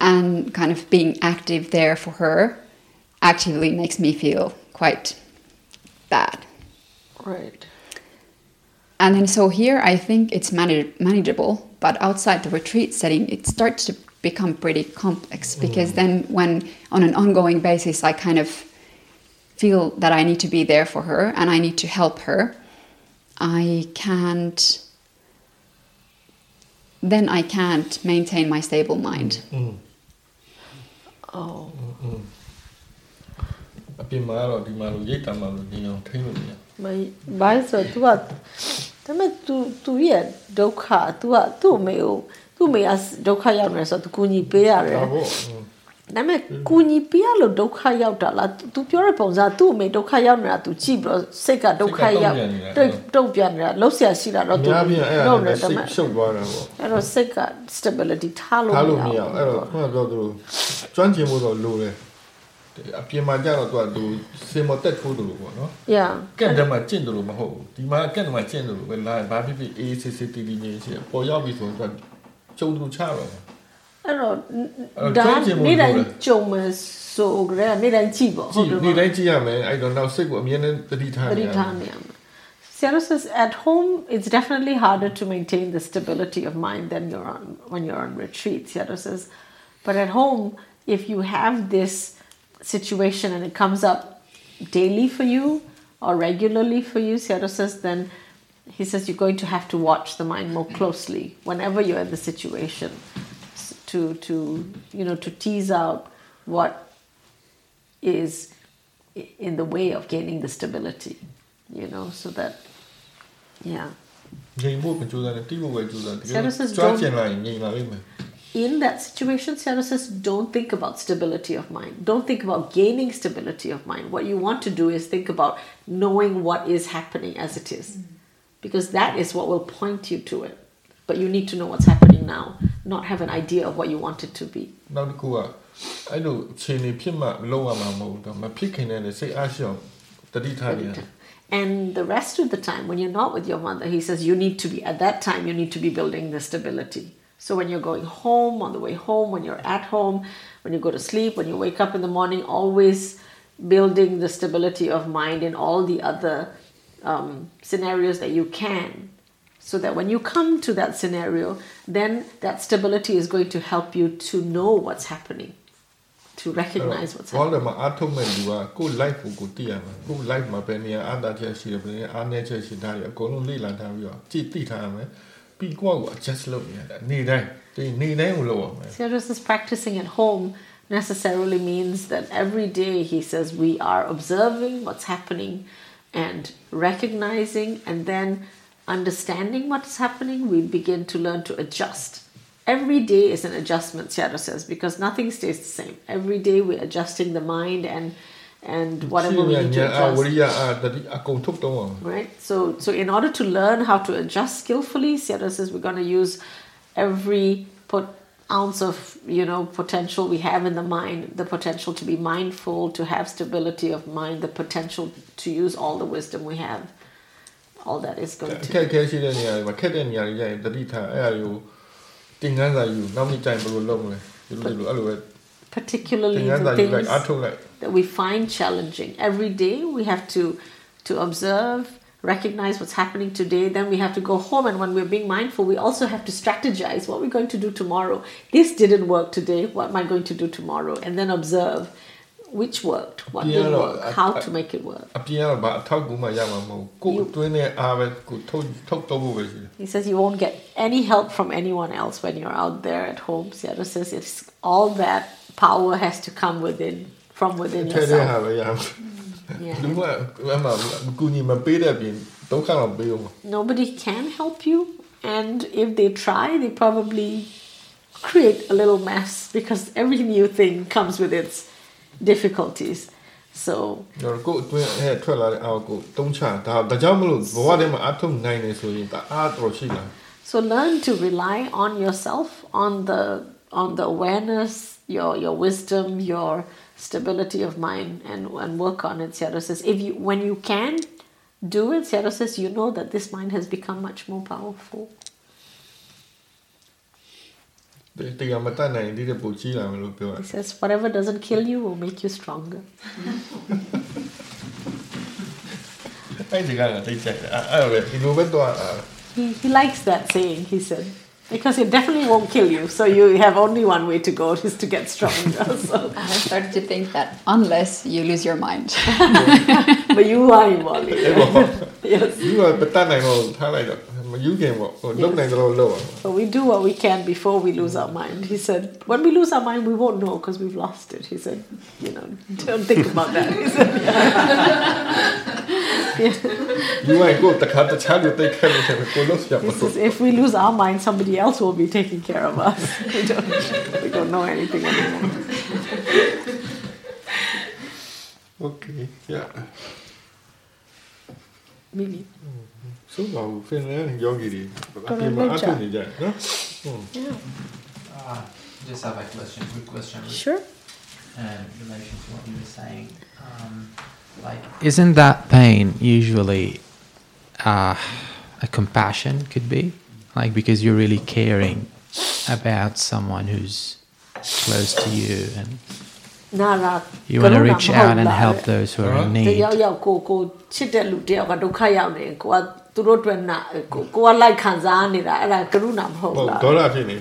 And kind of being active there for her actively makes me feel quite bad. Right And then so here I think it's manage- manageable, but outside the retreat setting, it starts to become pretty complex because then when on an ongoing basis I kind of feel that I need to be there for her and I need to help her, I can't then I can't maintain my stable mind. Oh. အပြင်မှာတော့ဒီမှာလို့ရိတ်တံမှာလို့နေအောင်ထိမ့်လို့မရ မဘာလဲဆိုတော့ तू ကဒါပေမဲ့ तू तू ရဲ့ဒုက္ခ तू ကသူ့အမေကိုသူ့အမေကဒုက္ခရောက်နေဆိုတော့ तू ကူညီပေးရတယ် ဒါ ဒါ ပေါ့ ပေမဲ့ကူညီပေးရလို့ဒုက္ခရောက်တာလား तू ပြောတဲ့ပုံစံသူ့အမေဒုက္ခရောက်နေတာ तू ကြည့်ပြီးတော့စိတ်ကဒုက္ခရောက်တုတ်တုတ်ပြန်နေတာလှုပ်ရှားရှိတာတော့ အ तू များပြအဲ့ဒါ လုပ်နေ နဲ့ တယ် စိ ဒါပေ တ် မဲ့ ရှုပ်သွားတာပေါ့ အဲ့တော့စိတ်က stability ထားလို့ ထား မ လို့ ရ မရ ဘူး အဲ့တော့ခုနကပြောသလိုကျွမ်းကျင်မှုတော့လိုတယ် အပြင်မှာကြတော့သူကသူစင်မတက်ထိုးတယ်လို့ပေါ့နော်။ Yeah ။ကက်တမှာကျင့်တယ်လို့မဟုတ်ဘူး။ဒီမှာကက်တမှာကျင့်တယ်လို့ပဲလာဘာဖြစ်ဖြစ် ACCTV ညင်းရှိပေါ်ရောက်ပြီဆိုတော့ကျုံတူချတော့အဲ့တော့ဒါနေ့တိုင်းကြုံမယ်ဆိုကြတဲ့နေ့တိုင်းကြည့်ပေါ့ဟုတ်တယ်နေ့တိုင်းကြည့်ရမယ်အဲ့တော့နောက်စိတ်ကိုအမြဲတမ်းတတိထားနေရမယ်တတိထားနေရမယ် Sayadaw says, at home, it's definitely harder to maintain the stability of mind than you're on, when you're on retreat. Sayadaw says, but at home, if you have this situation and it comes up daily for you or regularly for you, Sayadaw says, then he says you're going to have to watch the mind more closely whenever you're in the situation to to you know to tease out what is in the way of gaining the stability, you know, so that yeah in that situation Sarah says don't think about stability of mind don't think about gaining stability of mind what you want to do is think about knowing what is happening as it is because that is what will point you to it but you need to know what's happening now not have an idea of what you want it to be နောက်တစ်ခုကအဲ့လိုအခြေအနေဖြစ်မှလုံးဝမှာမဟုတ်ဘူးတော့မဖြစ်ခင်နဲ့စိတ်အားရှိအောင်တတိထားနေရတယ် And the rest of the time, when you're not with your mother, he says you need to be, at that time, you need to be building the stability. So when you're going home, on the way home, when you're at home, when you go to sleep, when you wake up in the morning, always building the stability of mind in all the other um, scenarios that you can. So that when you come to that scenario, then that stability is going to help you to know what's happening, to recognize what's ဘော happening. လည်းမှာအားထုတ်မဲ့လူကကိုယ် life ကိုကိုသိရမှာကိုယ် life မှာပဲနေရာအားသာချက်ရှိတယ်ဘယ်နေရာအားနည်းချက်ရှိတာတွေအကုန်လုံးလေ့လာထားပြီးတော့ကြည့်သိထားရမယ် Pigua just lo mira, ni dai, ni dai ulo. Cyrus is practicing at home necessarily means that every day he says we are observing what's happening and recognizing and then understanding what's happening, we begin to learn to adjust. Every day is an adjustment, Sayadaw says, because nothing stays the same. Every day we're adjusting the mind and and whatever we need to adjust. Right? So, so in order to learn how to adjust skillfully, Sayadaw says we're going to use every put ounce of you know potential we have in the mind the potential to be mindful to have stability of mind the potential to use all the wisdom we have all that is going to be particularly the things like, like. that we find challenging. Every day we have to to observe, recognize what's happening today, then we have to go home and when we're being mindful, we also have to strategize what we're going to do tomorrow. This didn't work today, what am I going to do tomorrow? And then observe which worked, what didn't work, how to make it work. You, he says you won't get any help from anyone else when you're out there at home. Sayadaw says it's all that power has to come within, from within ထဲထဲဟာ yourself. ပဲရမှာ Yeah. လူကအမှအကူညီမပေးတဲ့အပြင်ဒုက္ခတော့ပေးအောင် nobody *laughs* can help you and if they try they probably create a little mess because every new thing comes with its difficulties so တော့ကိုယ်အတွင်းအဲထွက်လာတဲ့အားကိုတုံးချဒါဒါကြောင့်မလို့ဘဝထဲမှာအထုတ်နိုင်နေဆိုရင်ဒါအားတော်ရှိလာ so learn to rely on yourself on the on the awareness, your your wisdom, your stability of mind, and and work on it. Sayadaw says, if you when you can do it, Sayadaw says, you know that this mind has become much more powerful. He says, whatever doesn't kill you will make you stronger. *laughs* he, he likes that saying, he said because it definitely won't kill you. So you have only one way to go *laughs* is to get stronger. *laughs* So. I started to think that unless you lose your mind. *laughs* but you are involved. 英語はやっぱ単なるもう単なる you came up. Well, yes. lower. We do what we can before we lose our mind. He said, when we lose our mind, we won't know because we've lost it. He said, you know, don't think about that. He said, *laughs* You might go, ain't. The child you take care of If we lose our mind, somebody else will be taking care of us. *laughs* we don't, we don't know anything anymore. okay, yeah. Maybe szóval félnél jogi Yeah. Uh, just have a question, quick question. Sure. Uh, in relation to what you were saying, um, like, isn't that pain usually uh, a compassion? Could be like because you're really caring about someone who's close to you and you want to reach out and help those who are in need. ယောက်ကိုကိုချစ်တဲ့လူတယောက်ကဒုက္ခရောက်နေရင်ကိုကသူတို့အတွက်နာကိုကိုကလိုက်ခံစားနေတာအဲ့ဒါကရုဏာမဟုတ် ဟုတ် လား ဒေါ်လာဖြစ်နေ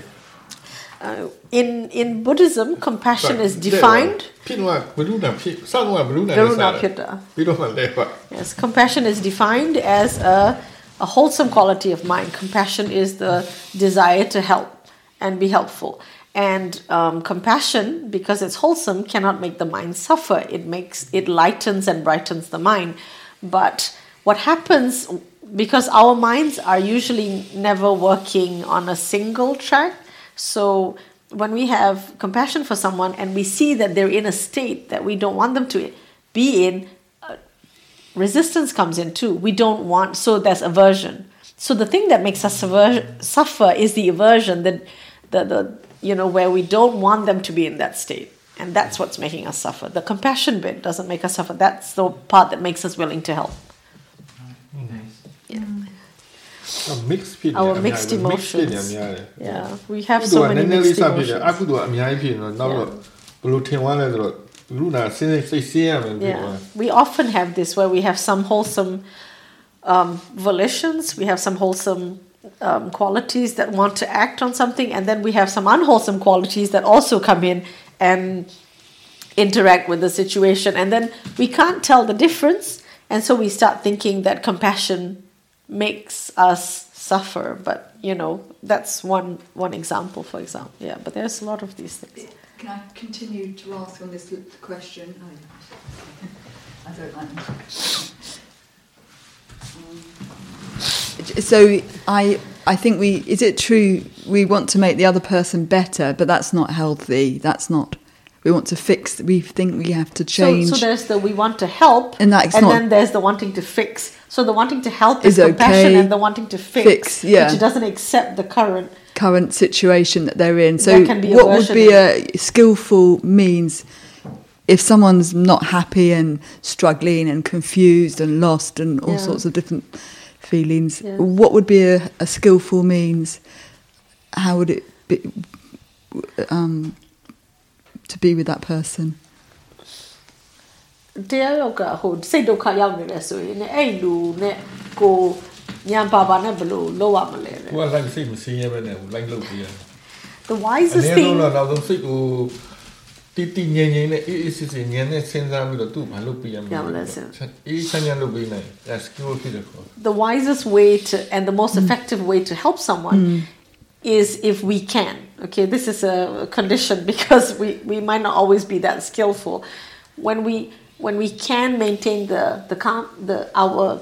Uh, in in Buddhism compassion is defined ဖြစ်တော့ဘလူနာဖြစ်စောင့်ကဘလူနာ ကရုဏာဖြစ်တာ ပြီးတော့မှလဲပါ Yes, compassion is defined as a, a wholesome quality of mind. Compassion is the desire to help and be helpful. And um, compassion, because it's wholesome, cannot make the mind suffer. It makes it lightens and brightens the mind. But what happens because our minds are usually never working on a single track, so when we have compassion for someone and we see that they're in a state that we don't want them to be in, uh, resistance comes in too. We don't want, so there's aversion. So the thing that makes us suffer is the aversion, that the, the you know where we don't want them to be in that state, and that's what's making us suffer. The compassion bit doesn't make us suffer. That's the part that makes us willing to help mix ဖြစ်နေ Our အများ mixed ကြီး mix ဖြစ်နေ emotions. အများတယ် Yeah, we have ကု so သိုလ်က many နည်းနည်းလေး mixed စဖြစ်တယ် emotions. အကုသိုလ်ကအများကြီးဖြစ်နေတော့နောက်တော့ဘယ်လိုထင်သွားလဲဆိုတော့ဘလူနာစင်းစိတ်စင်းရမယ်ဖြစ်သွား Yeah, we often have this where we have some wholesome um, volitions, we have some wholesome um, qualities that want to act on something, and then we have some unwholesome qualities that also come in and interact with the situation, and then we can't tell the difference, and so we start thinking that compassion makes us suffer. But you know, that's one one example, for example. Yeah, but there's a lot of these things. Can I continue to ask on this l- question? I, *laughs* I don't like Um, So I I think we is it true we want to make the other person better, but that's not healthy. That's not we want to fix we think we have to change. So, so there's the we want to help, And that's and not- then there's the wanting to fix. So the wanting to help is, Is compassion, okay. and the wanting to fix, Fix, yeah. which doesn't accept the current. current situation that they're in. So There can be what would be a skillful means if someone's not happy and struggling and confused and lost and all Yeah. sorts of different feelings, Yeah. what would be a, a skillful means? How would it be um, to be with that person? တရားရောက်ကဟိုစိတ်ဒုက္ခရောက်နေတယ်ဆိုရင်ねအဲ့လူနဲ့ကိုညံပါပါနဲ့ဘယ်လို့လောက်ရမလဲတဲ့ ကိုကလိုက်စိတ်မစင်းရဲပဲနဲ့လိုက်လုပ်ပြရ The အ wisest နည်း thing ဆုံးတော့နောက်ဆုံးစိတ်ကိုတီတီငြိမ်ငြိမ်နဲ့အေးအေးစစ်စစ်ညံနဲ့စဉ်းစားပြီးတော့သူ့ဘာလုပ်ပြရမလဲ ရမလဲစဉ်း အေးချမ်းချမ်းလုပ်ပေးနိုင် that's skill ဖြစ်တယ်ခေါ် the wisest way to and the most effective way to help someone is if we can okay this is a condition *laughs* because we, we might not always be that skillful. When we when we can maintain the the calm the our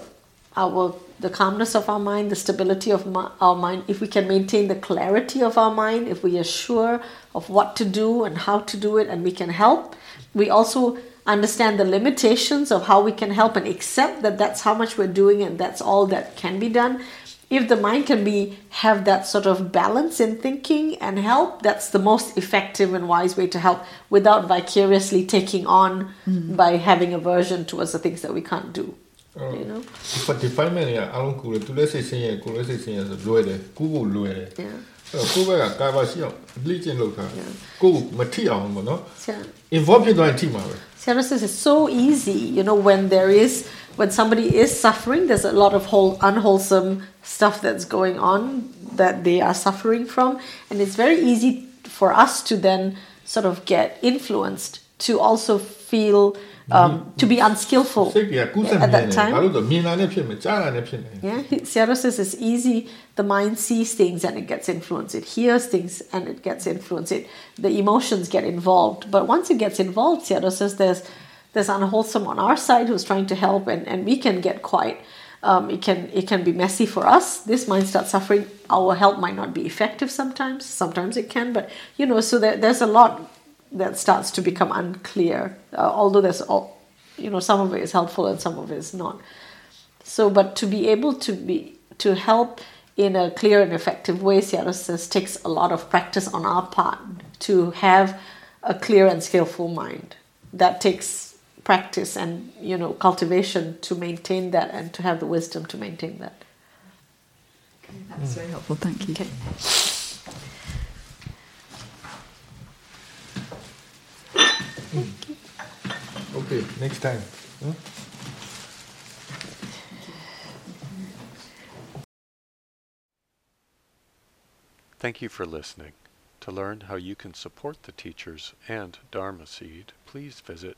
our the calmness of our mind the stability of mi- our mind if we can maintain the clarity of our mind if we are sure of what to do and how to do it and we can help we also understand the limitations of how we can help and accept that that's how much we're doing and that's all that can be done if the mind can be have that sort of balance in thinking and help that's the most effective and wise way to help without vicariously taking on mm. by having aversion towards the things that we can't do uh, you know? Defilement တွေကအားလုံးကိုယ်လေသူလည်းစိတ်ဆင်းရဲကိုယ်လည်းစိတ်ဆင်းရဲဆိုလွယ်တယ်ကိုယ်ကိုလွယ်တယ် yeah. ကိုယ့်ဘက်ကကာဘာရှိအောင်လေ့ကျင့်လုပ်တာကိုယ်မထိအောင်ပေါ့နော် involve Yeah, this is so easy you know when there is when somebody is suffering, there's a lot of whole unwholesome stuff that's going on that they are suffering from, and it's very easy for us to then sort of get influenced to also feel um, to be unskillful at that time. Yeah, Sayadaw says it's easy. The mind sees things and it gets influenced. It hears things and it gets influenced. It, the emotions get involved. But once it gets involved, Sayadaw says there's there's unwholesome on our side who's trying to help, and, and we can get quite. Um, it can it can be messy for us. This mind starts suffering. Our help might not be effective sometimes. Sometimes it can, but you know, so there, there's a lot that starts to become unclear. Uh, although there's all, you know, some of it is helpful and some of it is not. So, but to be able to be to help in a clear and effective way, Sayadaw says, takes a lot of practice on our part to have a clear and skillful mind. That takes practice and you know cultivation to maintain that and to have the wisdom to maintain that. That's very helpful. Thank you. Okay. Thank Okay, next time. Huh? Thank you for listening. To learn how you can support the teachers and Dharma Seed, please visit